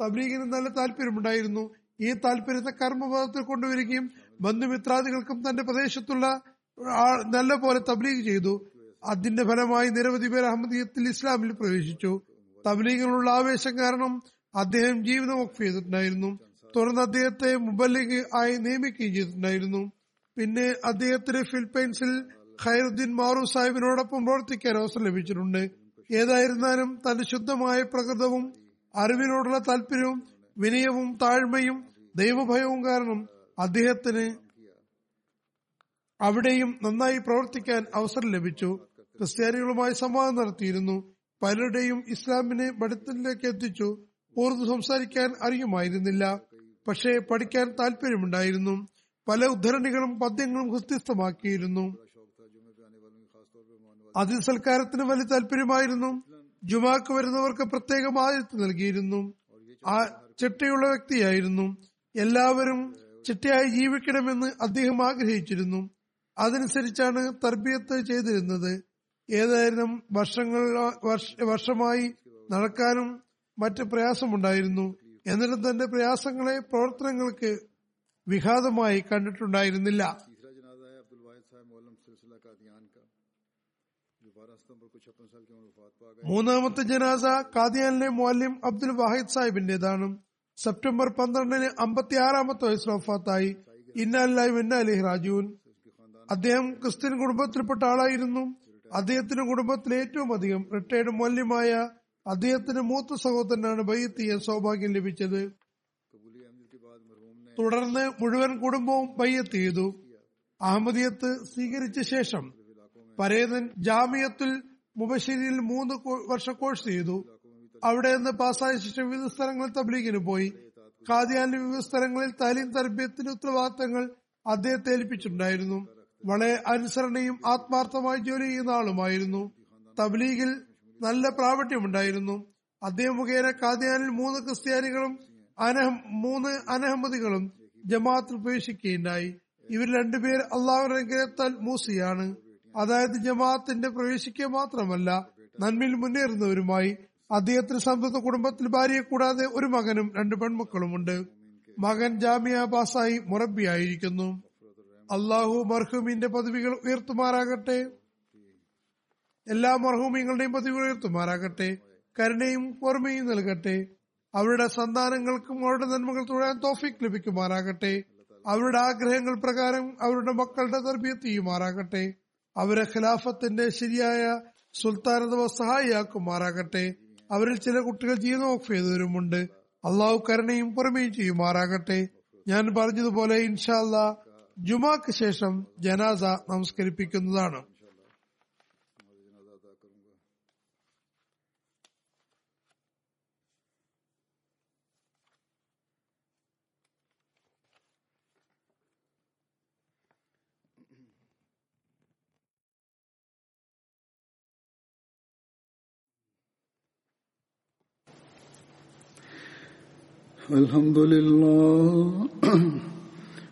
തബ്ലീഗിന് നല്ല താല്പര്യമുണ്ടായിരുന്നു. ഈ താല്പര്യത്തെ കർമ്മപദത്തിൽ കൊണ്ടുവരികയും ബന്ധുമിത്രാദികൾക്കും തന്റെ പ്രദേശത്തുള്ള നല്ല പോലെ തബ്ലീഗ് ചെയ്തു. അതിന്റെ ഫലമായി നിരവധി പേർ അഹമ്മദീയത്തിൽ ഇസ്ലാമിൽ പ്രവേശിച്ചു. തബ്ലീഗിനുള്ള ആവേശം കാരണം അദ്ദേഹം ജീവിതം വഖഫ് ചെയ്തിട്ടുണ്ടായിരുന്നു. തുടർന്ന് അദ്ദേഹത്തെ മുബല്ലിഗ് ആയി നിയമിക്കുകയും ചെയ്തിട്ടുണ്ടായിരുന്നു. പിന്നെ അദ്ദേഹത്തിന് ഫിലിപ്പൈൻസിൽ ഖൈറുദ്ദീൻ മാറു സാഹിബിനോടൊപ്പം പ്രവർത്തിക്കാൻ അവസരം ലഭിച്ചിട്ടുണ്ട്. ഏതായിരുന്നാലും തന്റെ ശുദ്ധമായ പ്രകൃതവും അറിവിനോടുള്ള താല്പര്യവും വിനയവും താഴ്മയും ദൈവഭയവും കാരണം അദ്ദേഹത്തിന് അവിടെയും നന്നായി പ്രവർത്തിക്കാൻ അവസരം ലഭിച്ചു. ക്രിസ്ത്യാനികളുമായി സംവാദം നടത്തിയിരുന്നു. പലരുടെയും ഇസ്ലാമിനെ പഠിത്തത്തിലേക്ക് എത്തിച്ചു. ഉറുദു സംസാരിക്കാൻ അറിയുമായിരുന്നില്ല. പക്ഷേ പഠിക്കാൻ താല്പര്യമുണ്ടായിരുന്നു പല ഉദ്ധരണികളും പദ്യങ്ങളും ഹൃത്യസ്ഥമാക്കിയിരുന്നു. അതിൽ സൽക്കാരത്തിന് വലിയ താല്പര്യമായിരുന്നു ജുമാക്ക് വരുന്നവർക്ക് പ്രത്യേകം ആതിഥ്യം നൽകിയിരുന്നു. ആ ചിട്ടയുള്ള വ്യക്തിയായിരുന്നു. എല്ലാവരും ചിട്ടയായി ജീവിക്കണമെന്ന് അദ്ദേഹം ആഗ്രഹിച്ചിരുന്നു. അതനുസരിച്ചാണ് തർബിയത്ത് ചെയ്തിരുന്നത്. ഏതായാലും വർഷങ്ങൾ വർഷമായി നടക്കാനും മറ്റ് പ്രയാസമുണ്ടായിരുന്നു. എന്നിട്ടും തന്റെ പ്രയാസങ്ങളെ പ്രവർത്തനങ്ങൾക്ക് വിഘാതമായി കണ്ടിട്ടുണ്ടായിരുന്നില്ല. മൂന്നാമത്തെ ജനാസ കാദിയാനിലെ മൗല്യം അബ്ദുൽ വാഹിദ് സാഹിബിന്റേതാണ്. സെപ്റ്റംബർ പന്ത്രണ്ടിന് അമ്പത്തിയാറാമത്തെ വയസ്സിൽ വഫാത്തായി. ഇന്നാലായി ഇന്നാലി റാജൂൻ അദ്ദേഹം ക്രിസ്ത്യൻ കുടുംബത്തിൽപ്പെട്ട ആളായിരുന്നു. അദ്ദേഹത്തിന്റെ കുടുംബത്തിൽ ഏറ്റവും അധികം റിട്ടയർഡ് മൂല്യമായ അദ്ദേഹത്തിന്റെ മൂത്ത സഹോദരനാണ് ബയ്യത്തിയെ സൗഭാഗ്യം ലഭിച്ചത്. തുടർന്ന് മുഴുവൻ കുടുംബവും ബയ്യത്ത് ചെയ്തു. അഹമ്മദിയത്ത് സ്വീകരിച്ച ശേഷം പരേതൻ ജാമിയത്തുൽ മുബശ്ശേരിയിൽ മൂന്ന് വർഷ കോഴ്സ് ചെയ്തു. അവിടെ നിന്ന് പാസ്സായ ശേഷം വിവിധ സ്ഥലങ്ങളിൽ തബ്ലീഗിന് പോയി. ഖാദിയാനിലെ വിവിധ സ്ഥലങ്ങളിൽ തലീം തർബിയത്തിന്റെ ഉത്തരവാദിത്തങ്ങൾ അദ്ദേഹത്തെ ഏൽപ്പിച്ചിട്ടുണ്ടായിരുന്നു. വളരെ അനുസരണയും ആത്മാർത്ഥമായി ജോലി ചെയ്യുന്ന ആളുമായിരുന്നു. തബ്ലീഗിൽ നല്ല പ്രാവട്യമുണ്ടായിരുന്നു അദ്ദേഹം മുഖേന കാദ്യാനിൽ മൂന്ന് ക്രിസ്ത്യാനികളും അനഹ മൂന്ന് അനഹമ്മദികളും ജമാഅത്തിൽ പ്രവേശിക്കുകയുണ്ടായി. ഇവർ രണ്ടുപേർ അനുഗ്രഹത്താൽ മൂസിയാണ്. അതായത് ജമാഅത്തിന്റെ പ്രവേശിക്കുക മാത്രമല്ല നന്മയിൽ മുന്നേറുന്നവരുമായി അദ്ദേഹത്തിന് സമൃദ്ധ കുടുംബത്തിൽ ഭാര്യയെ കൂടാതെ ഒരു മകനും രണ്ട് പെൺമക്കളുമുണ്ട്. മകൻ ജാമിയ ബാസായി മുറബിയായിരിക്കുന്നു അള്ളാഹു മർഹൂമിന്റെ പദവികൾ ഉയർത്തുമാറാകട്ടെ. എല്ലാ മർഹൂമിങ്ങളുടെയും പദവികൾ ഉയർത്തുമാറാകട്ടെ. കരുണയും ഓർമ്മയും നൽകട്ടെ. അവരുടെ സന്താനങ്ങൾക്കും അവരുടെ നന്മകൾ തുടരാൻ തോഫിക് ലഭിക്കുമാറാകട്ടെ. അവരുടെ ആഗ്രഹങ്ങൾ പ്രകാരം അവരുടെ മക്കളുടെ തർബീയത്തിയുമാറാകട്ടെ അവരെ ഖിലാഫത്തിന്റെ ശരിയായ സുൽത്താനത സഹായിയാക്കുമാറാകട്ടെ. അവരിൽ ചില കുട്ടികൾ ജീവിതം ഓഫ് ചെയ്തവരുമുണ്ട്. അള്ളാഹു കരുണയും പുറമേയും ചെയ്യുമാറാകട്ടെ. ഞാൻ പറഞ്ഞതുപോലെ ഇൻഷാല്ല ജുമാക്ക് ശേഷം ജനാസ നമസ്കരിപ്പിക്കുന്നതാണ് الحمد لله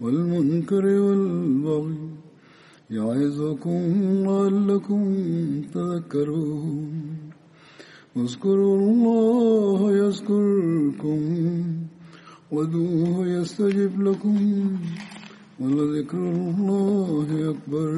والمنكر والبغي يعظكم لعلكم تذكرون. اذكروا الله يذكركم ودوه يستجب لكم ولذكر الله أكبر.